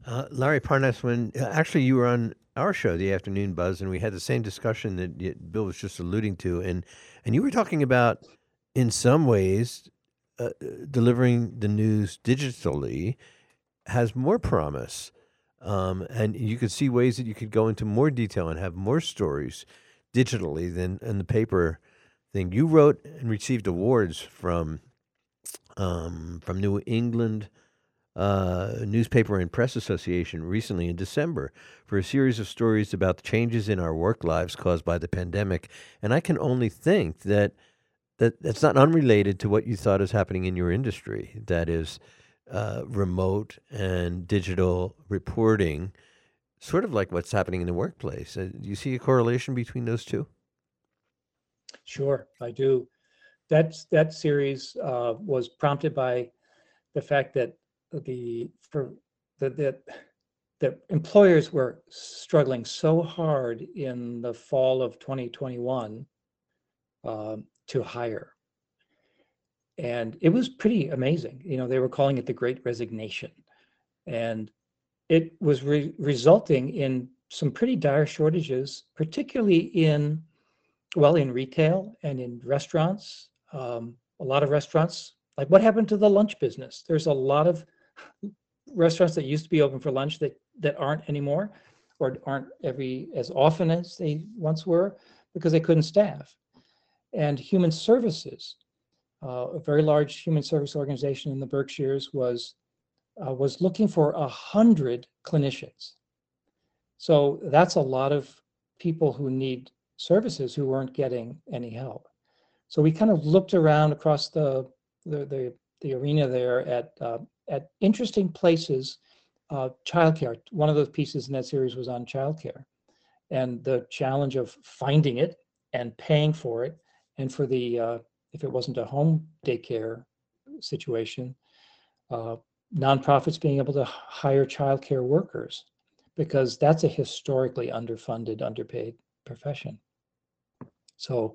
Uh, Larry Parnass, when uh, actually you were on our show, the Afternoon Buzz, and we had the same discussion that Bill was just alluding to, and and you were talking about, in some ways, uh, delivering the news digitally has more promise, um, and you could see ways that you could go into more detail and have more stories digitally than in the paper thing. You wrote and received awards from um, from New England Newspaper and Press Association recently in December for a series of stories about the changes in our work lives caused by the pandemic. And I can only think that that that's not unrelated to what you thought is happening in your industry. That is uh, remote and digital reporting, sort of like what's happening in the workplace. Uh, do you see a correlation between those two? Sure, I do. That's that series uh, was prompted by the fact that the for that that that employers were struggling so hard in the fall of 2021 um, to hire, and it was pretty amazing. You know, they were calling it the Great Resignation, and it was re- resulting in some pretty dire shortages, particularly in well in retail and in restaurants um, a lot of restaurants like what happened to the lunch business? There's a lot of restaurants that used to be open for lunch that that aren't anymore, or aren't every as often as they once were because they couldn't staff. And human services, uh, a very large human service organization in the Berkshires, was uh, was looking for a hundred clinicians. So that's a lot of people who need services who weren't getting any help. So we kind of looked around across the the the, the arena there at uh, at interesting places. Uh, childcare. One of those pieces in that series was on childcare, and the challenge of finding it and paying for it, and for the uh, if it wasn't a home daycare situation, uh, nonprofits being able to hire childcare workers because that's a historically underfunded, underpaid profession. So,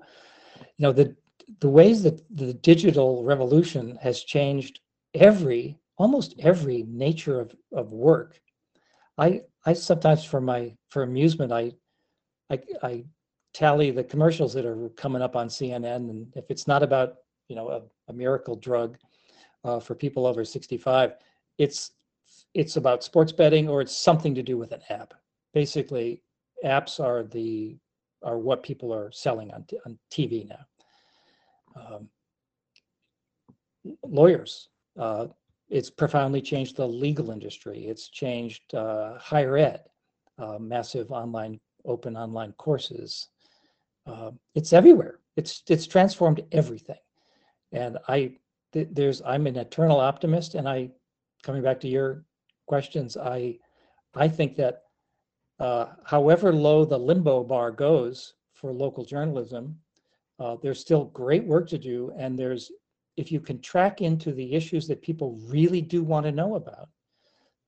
you know, the the ways that the digital revolution has changed every almost every nature of, of work. I I sometimes for my for amusement I I I tally the commercials that are coming up on CNN and if it's not about you know a, a miracle drug uh, for people over 65 it's it's about sports betting or it's something to do with an app basically apps are the are what people are selling on, on TV now um, lawyers. Uh, it's profoundly changed the legal industry. It's changed uh, higher ed, uh, massive online, open online courses. Uh, it's everywhere. It's it's transformed everything. And I th- there's I'm an eternal optimist. And I, coming back to your questions, I I think that uh, however low the limbo bar goes for local journalism, uh, there's still great work to do, and there's if you can track into the issues that people really do want to know about,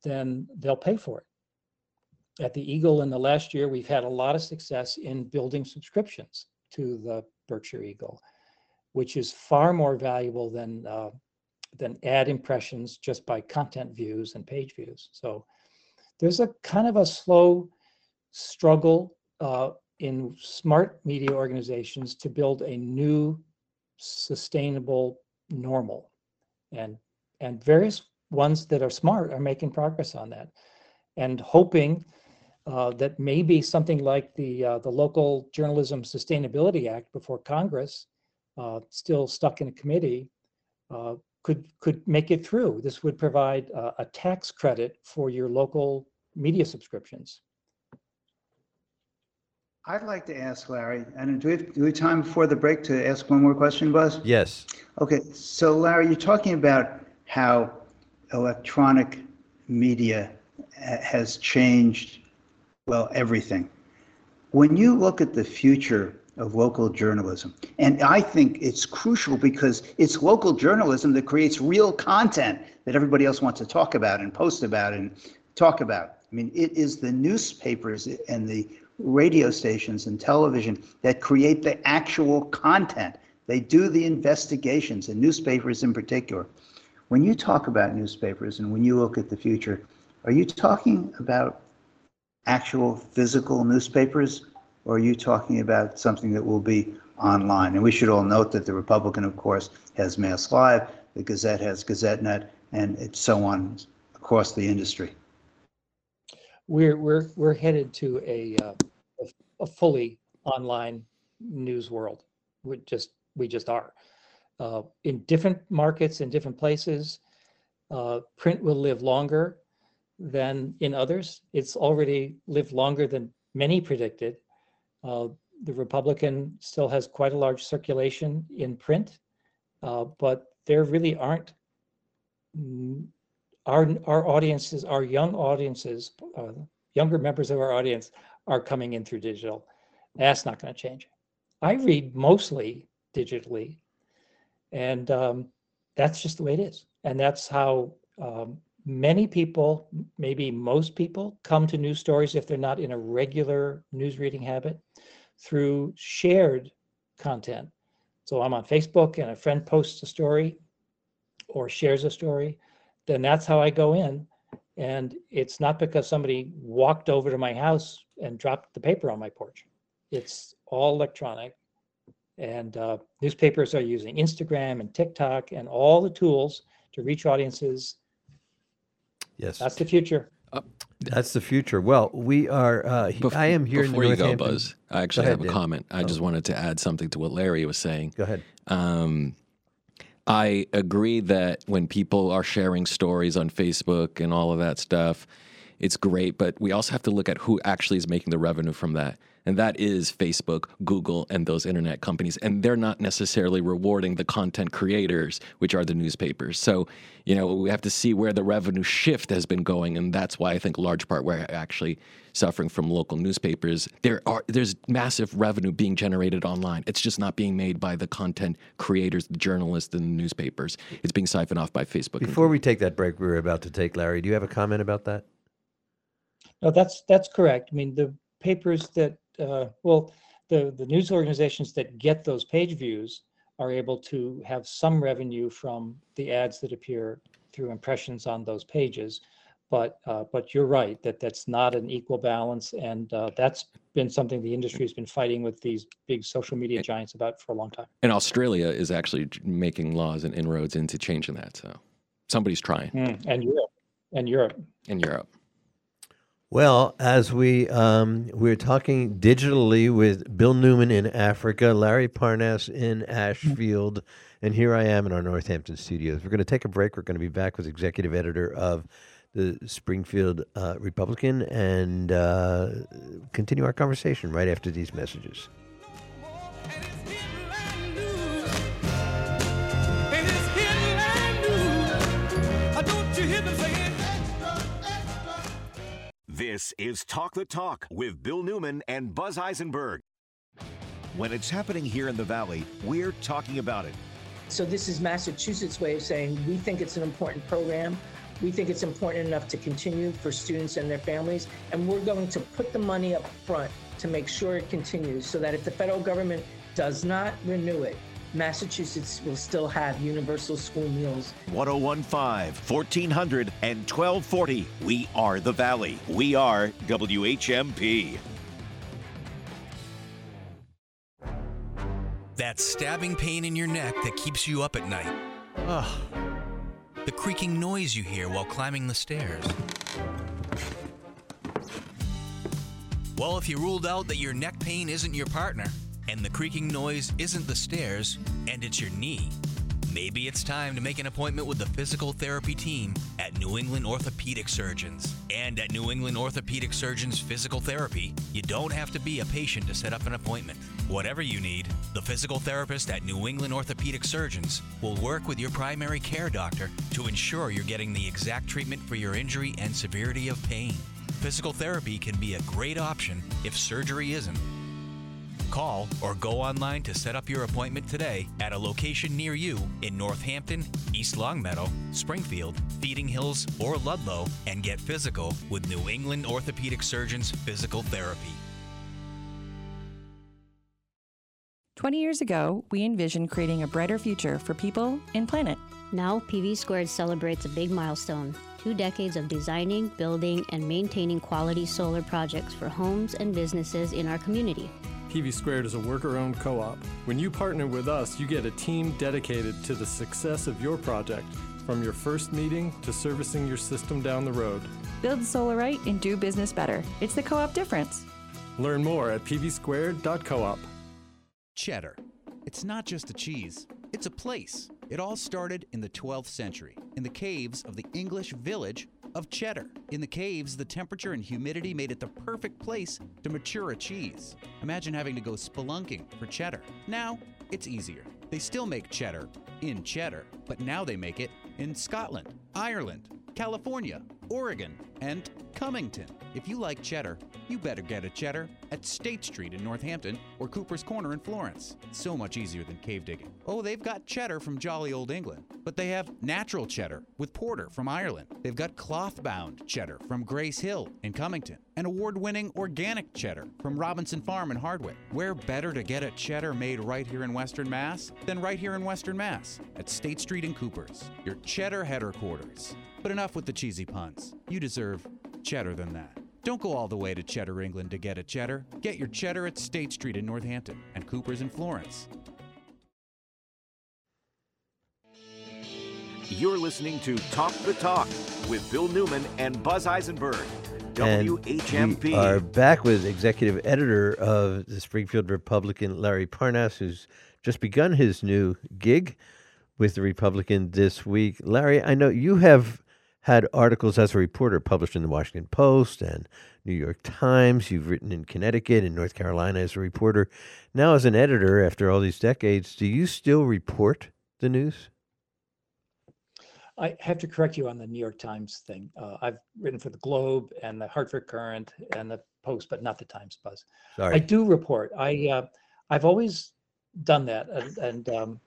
then they'll pay for it. At the Eagle in the last year, we've had a lot of success in building subscriptions to the Berkshire Eagle, which is far more valuable than uh, than ad impressions just by content views and page views. So there's a kind of a slow struggle uh, in smart media organizations to build a new sustainable normal. And and various ones that are smart are making progress on that. And hoping uh, that maybe something like the uh, the local journalism sustainability act before congress uh, still stuck in a committee uh, could could make it through. This would provide a tax credit for your local media subscriptions I'd like to ask Larry, and do we, have, do we have time before the break to ask one more question, Buzz? Yes. Okay, so Larry, you're talking about how electronic media has changed, well, everything. When you look at the future of local journalism, and I think it's crucial because it's local journalism that creates real content that everybody else wants to talk about and post about and talk about. I mean, it is the newspapers and the radio stations and television that create the actual content. They do the investigations, and newspapers in particular. When you talk about newspapers and when you look at the future, are you talking about actual physical newspapers, or are you talking about something that will be online? And we should all note that the Republican, of course, has Mass Live, the Gazette has GazetteNet, and it's so on across the industry we're we're we're headed to a uh, a, fully online news world. We just we just are uh, in different markets in different places. Uh, print will live longer than in others. It's already lived longer than many predicted. Uh, the Republican still has quite a large circulation in print, uh, but there really aren't our our audiences, our young audiences, uh, younger members of our audience are coming in through digital. That's not going to change. I read mostly digitally, and um, that's just the way it is. And that's how um, many people, maybe most people, come to news stories if they're not in a regular news reading habit through shared content. So I'm on Facebook and a friend posts a story or shares a story then that's how I go in. And it's not because somebody walked over to my house and dropped the paper on my porch. It's all electronic. And uh, newspapers are using Instagram and TikTok and all the tools to reach audiences. Yes. That's the future. That's the future. Well, we are. Uh, he- Bef- I am here Before in you go, Northampton. Buzz, I actually Go ahead, have a Dan. comment. I just Oh. wanted to add something to what Larry was saying. Go ahead. Um, I agree that when people are sharing stories on Facebook and all of that stuff, it's great, but we also have to look at who actually is making the revenue from that. And that is Facebook, Google, and those internet companies. And they're not necessarily rewarding the content creators, which are the newspapers. So, you know, we have to see where the revenue shift has been going. And that's why I think a large part we're actually suffering from local newspapers. There are there's massive revenue being generated online. It's just not being made by the content creators, the journalists, and the newspapers. It's being siphoned off by Facebook. Before we take that break, we were about to take, Larry. Do you have a comment about that? No, that's that's correct. I mean, the papers that uh, well, the the news organizations that get those page views are able to have some revenue from the ads that appear through impressions on those pages. But uh, but you're right that that's not an equal balance, and uh, that's been something the industry has been fighting with these big social media giants about for a long time. And Australia is actually making laws and inroads into changing that. So somebody's trying Mm, And Europe, and Europe. in Europe. Well, as we um, we're talking digitally with Bill Newman in Africa, Larry Parnass in Ashfield, and here I am in our Northampton studios. We're going to take a break. We're going to be back with executive editor of the Springfield uh, Republican and uh, continue our conversation right after these messages. This is Talk the Talk with Bill Newman and Buzz Eisenberg. When it's happening here in the Valley, we're talking about it. So this is Massachusetts' way of saying we think it's an important program. We think it's important enough to continue for students and their families, and we're going to put the money up front to make sure it continues so that if the federal government does not renew it, Massachusetts will still have universal school meals 1015, 1400, and 1240. We are the Valley. We are WHMP. That stabbing pain in your neck that keeps you up at night. Ugh. The creaking noise you hear while climbing the stairs. Well, if you ruled out that your neck pain isn't your partner, and the creaking noise isn't the stairs, and it's your knee, maybe it's time to make an appointment with the physical therapy team at New England Orthopedic Surgeons. And at New England Orthopedic Surgeons Physical Therapy, you don't have to be a patient to set up an appointment. Whatever you need, the physical therapist at New England Orthopedic Surgeons will work with your primary care doctor to ensure you're getting the exact treatment for your injury and severity of pain. Physical therapy can be a great option if surgery isn't. Call or go online to set up your appointment today at a location near you in Northampton, East Longmeadow, Springfield, Feeding Hills, or Ludlow and get physical with New England Orthopedic Surgeons Physical Therapy. 20 years ago, we envisioned creating a brighter future for people and planet. Now, PV Squared celebrates a big milestone two decades of designing, building, and maintaining quality solar projects for homes and businesses in our community. PV Squared is a worker owned co op. When you partner with us, you get a team dedicated to the success of your project, from your first meeting to servicing your system down the road. Build solar right and do business better. It's the co op difference. Learn more at pvsquared.coop. Cheddar. It's not just a cheese, it's a place. It all started in the 12th century, in the caves of the English village of Cheddar. In the caves, the temperature and humidity made it the perfect place to mature a cheese. Imagine having to go spelunking for cheddar. Now, it's easier. They still make cheddar in cheddar, but now they make it in Scotland, Ireland, California, Oregon, and Cummington. If you like cheddar, you better get a cheddar at State Street in Northampton or Cooper's Corner in Florence. So much easier than cave digging. Oh, they've got cheddar from jolly old England, but they have natural cheddar with porter from Ireland. They've got cloth bound cheddar from Grace Hill in Cummington, and award winning organic cheddar from Robinson Farm in Hardwick. Where better to get a cheddar made right here in Western Mass than right here in Western Mass at State Street in Coopers, your Cheddar Header Quarters. But enough with the cheesy puns. You deserve cheddar than that. Don't go all the way to Cheddar, England to get a cheddar. Get your cheddar at State Street in Northampton and Cooper's in Florence. You're listening to Talk the Talk with Bill Newman and Buzz Eisenberg. WHMP. We are back with executive editor of the Springfield Republican, Larry Parnass, who's just begun his new gig with the Republican this week. Larry, I know you have had articles as a reporter published in the Washington Post and New York Times. You've written in Connecticut and North Carolina as a reporter. Now, as an editor, after all these decades, do you still report the news? I have to correct you on the New York Times thing. Uh, I've written for the Globe and the Hartford Courant and the Post, but not the Times Buzz. Sorry. I do report. I uh, I've always done that, and, and um,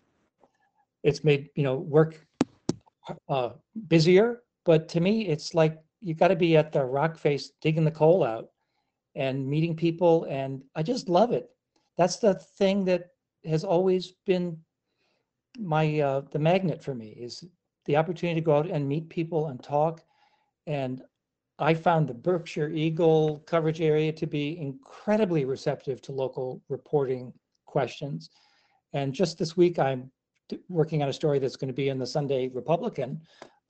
it's made you know work uh, busier. But to me, it's like you got to be at the rock face digging the coal out and meeting people, and I just love it. That's the thing that has always been my uh, the magnet for me is the opportunity to go out and meet people and talk. And I found the Berkshire Eagle coverage area to be incredibly receptive to local reporting questions. And just this week, I'm working on a story that's going to be in the Sunday Republican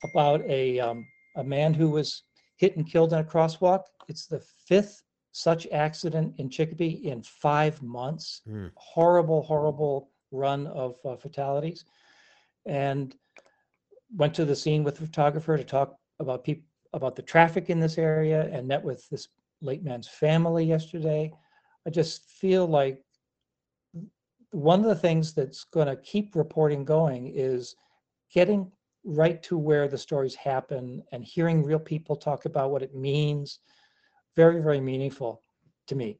about a um, a man who was hit and killed in a crosswalk. It's the fifth such accident in Chicopee in five months. Horrible, horrible run of uh, fatalities. And went to the scene with the photographer to talk about people about the traffic in this area and met with this late man's family yesterday. I just feel like one of the things that's going to keep reporting going is getting right to where the stories happen and hearing real people talk about what it means. Very, very meaningful to me.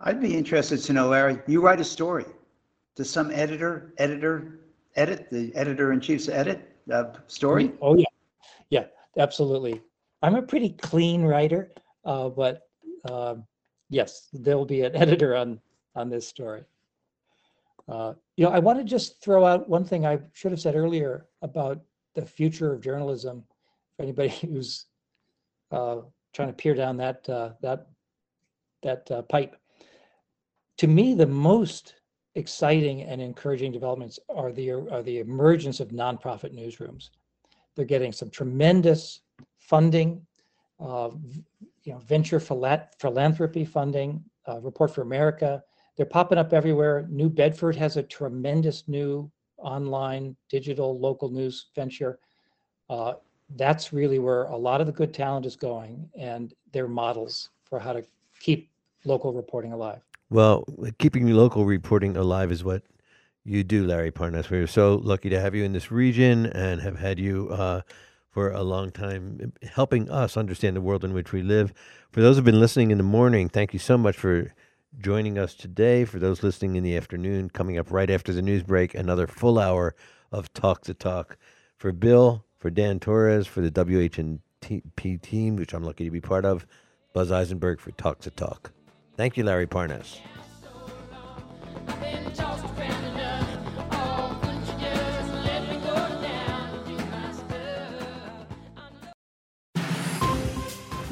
I'd be interested to know, Larry, you write a story. Does some editor, editor, edit, the editor in chief's edit uh, story? Oh, yeah. Yeah, absolutely. I'm a pretty clean writer, uh, but um, yes, there'll be an editor on on this story. Uh, you know, I want to just throw out one thing I should have said earlier about the future of journalism. For anybody who's uh, trying to peer down that uh, that that uh, pipe, to me, the most exciting and encouraging developments are the are the emergence of nonprofit newsrooms. They're getting some tremendous funding, uh, you know, venture philanthropy funding. Uh, Report for America. They're popping up everywhere. New Bedford has a tremendous new online digital local news venture. Uh, that's really where a lot of the good talent is going, and they're models for how to keep local reporting alive. Well, keeping local reporting alive is what you do, Larry Parnass. We're so lucky to have you in this region and have had you uh, for a long time helping us understand the world in which we live. For those who've been listening in the morning, thank you so much for joining us today. For those listening in the afternoon, coming up right after the news break, another full hour of Talk the Talk. For Bill, for Dan Torres, for the WHMP team, which I'm lucky to be part of, Buzz Eisenberg for Talk the Talk. Thank you, Larry Parnass.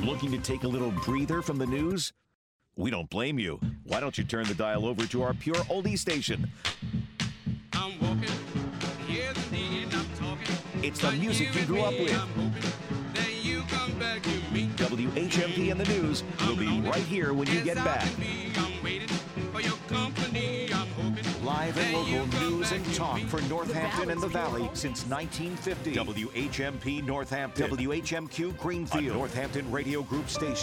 Looking to take a little breather from the news? We don't blame you. Why don't you turn the dial over to our pure oldie station? It's the music you grew up with. WHMP and the news will be right here when you get back. Live and local news and talk for Northampton and the Valley since 1950. WHMP Northampton. WHMQ Greenfield. Northampton Radio Group station.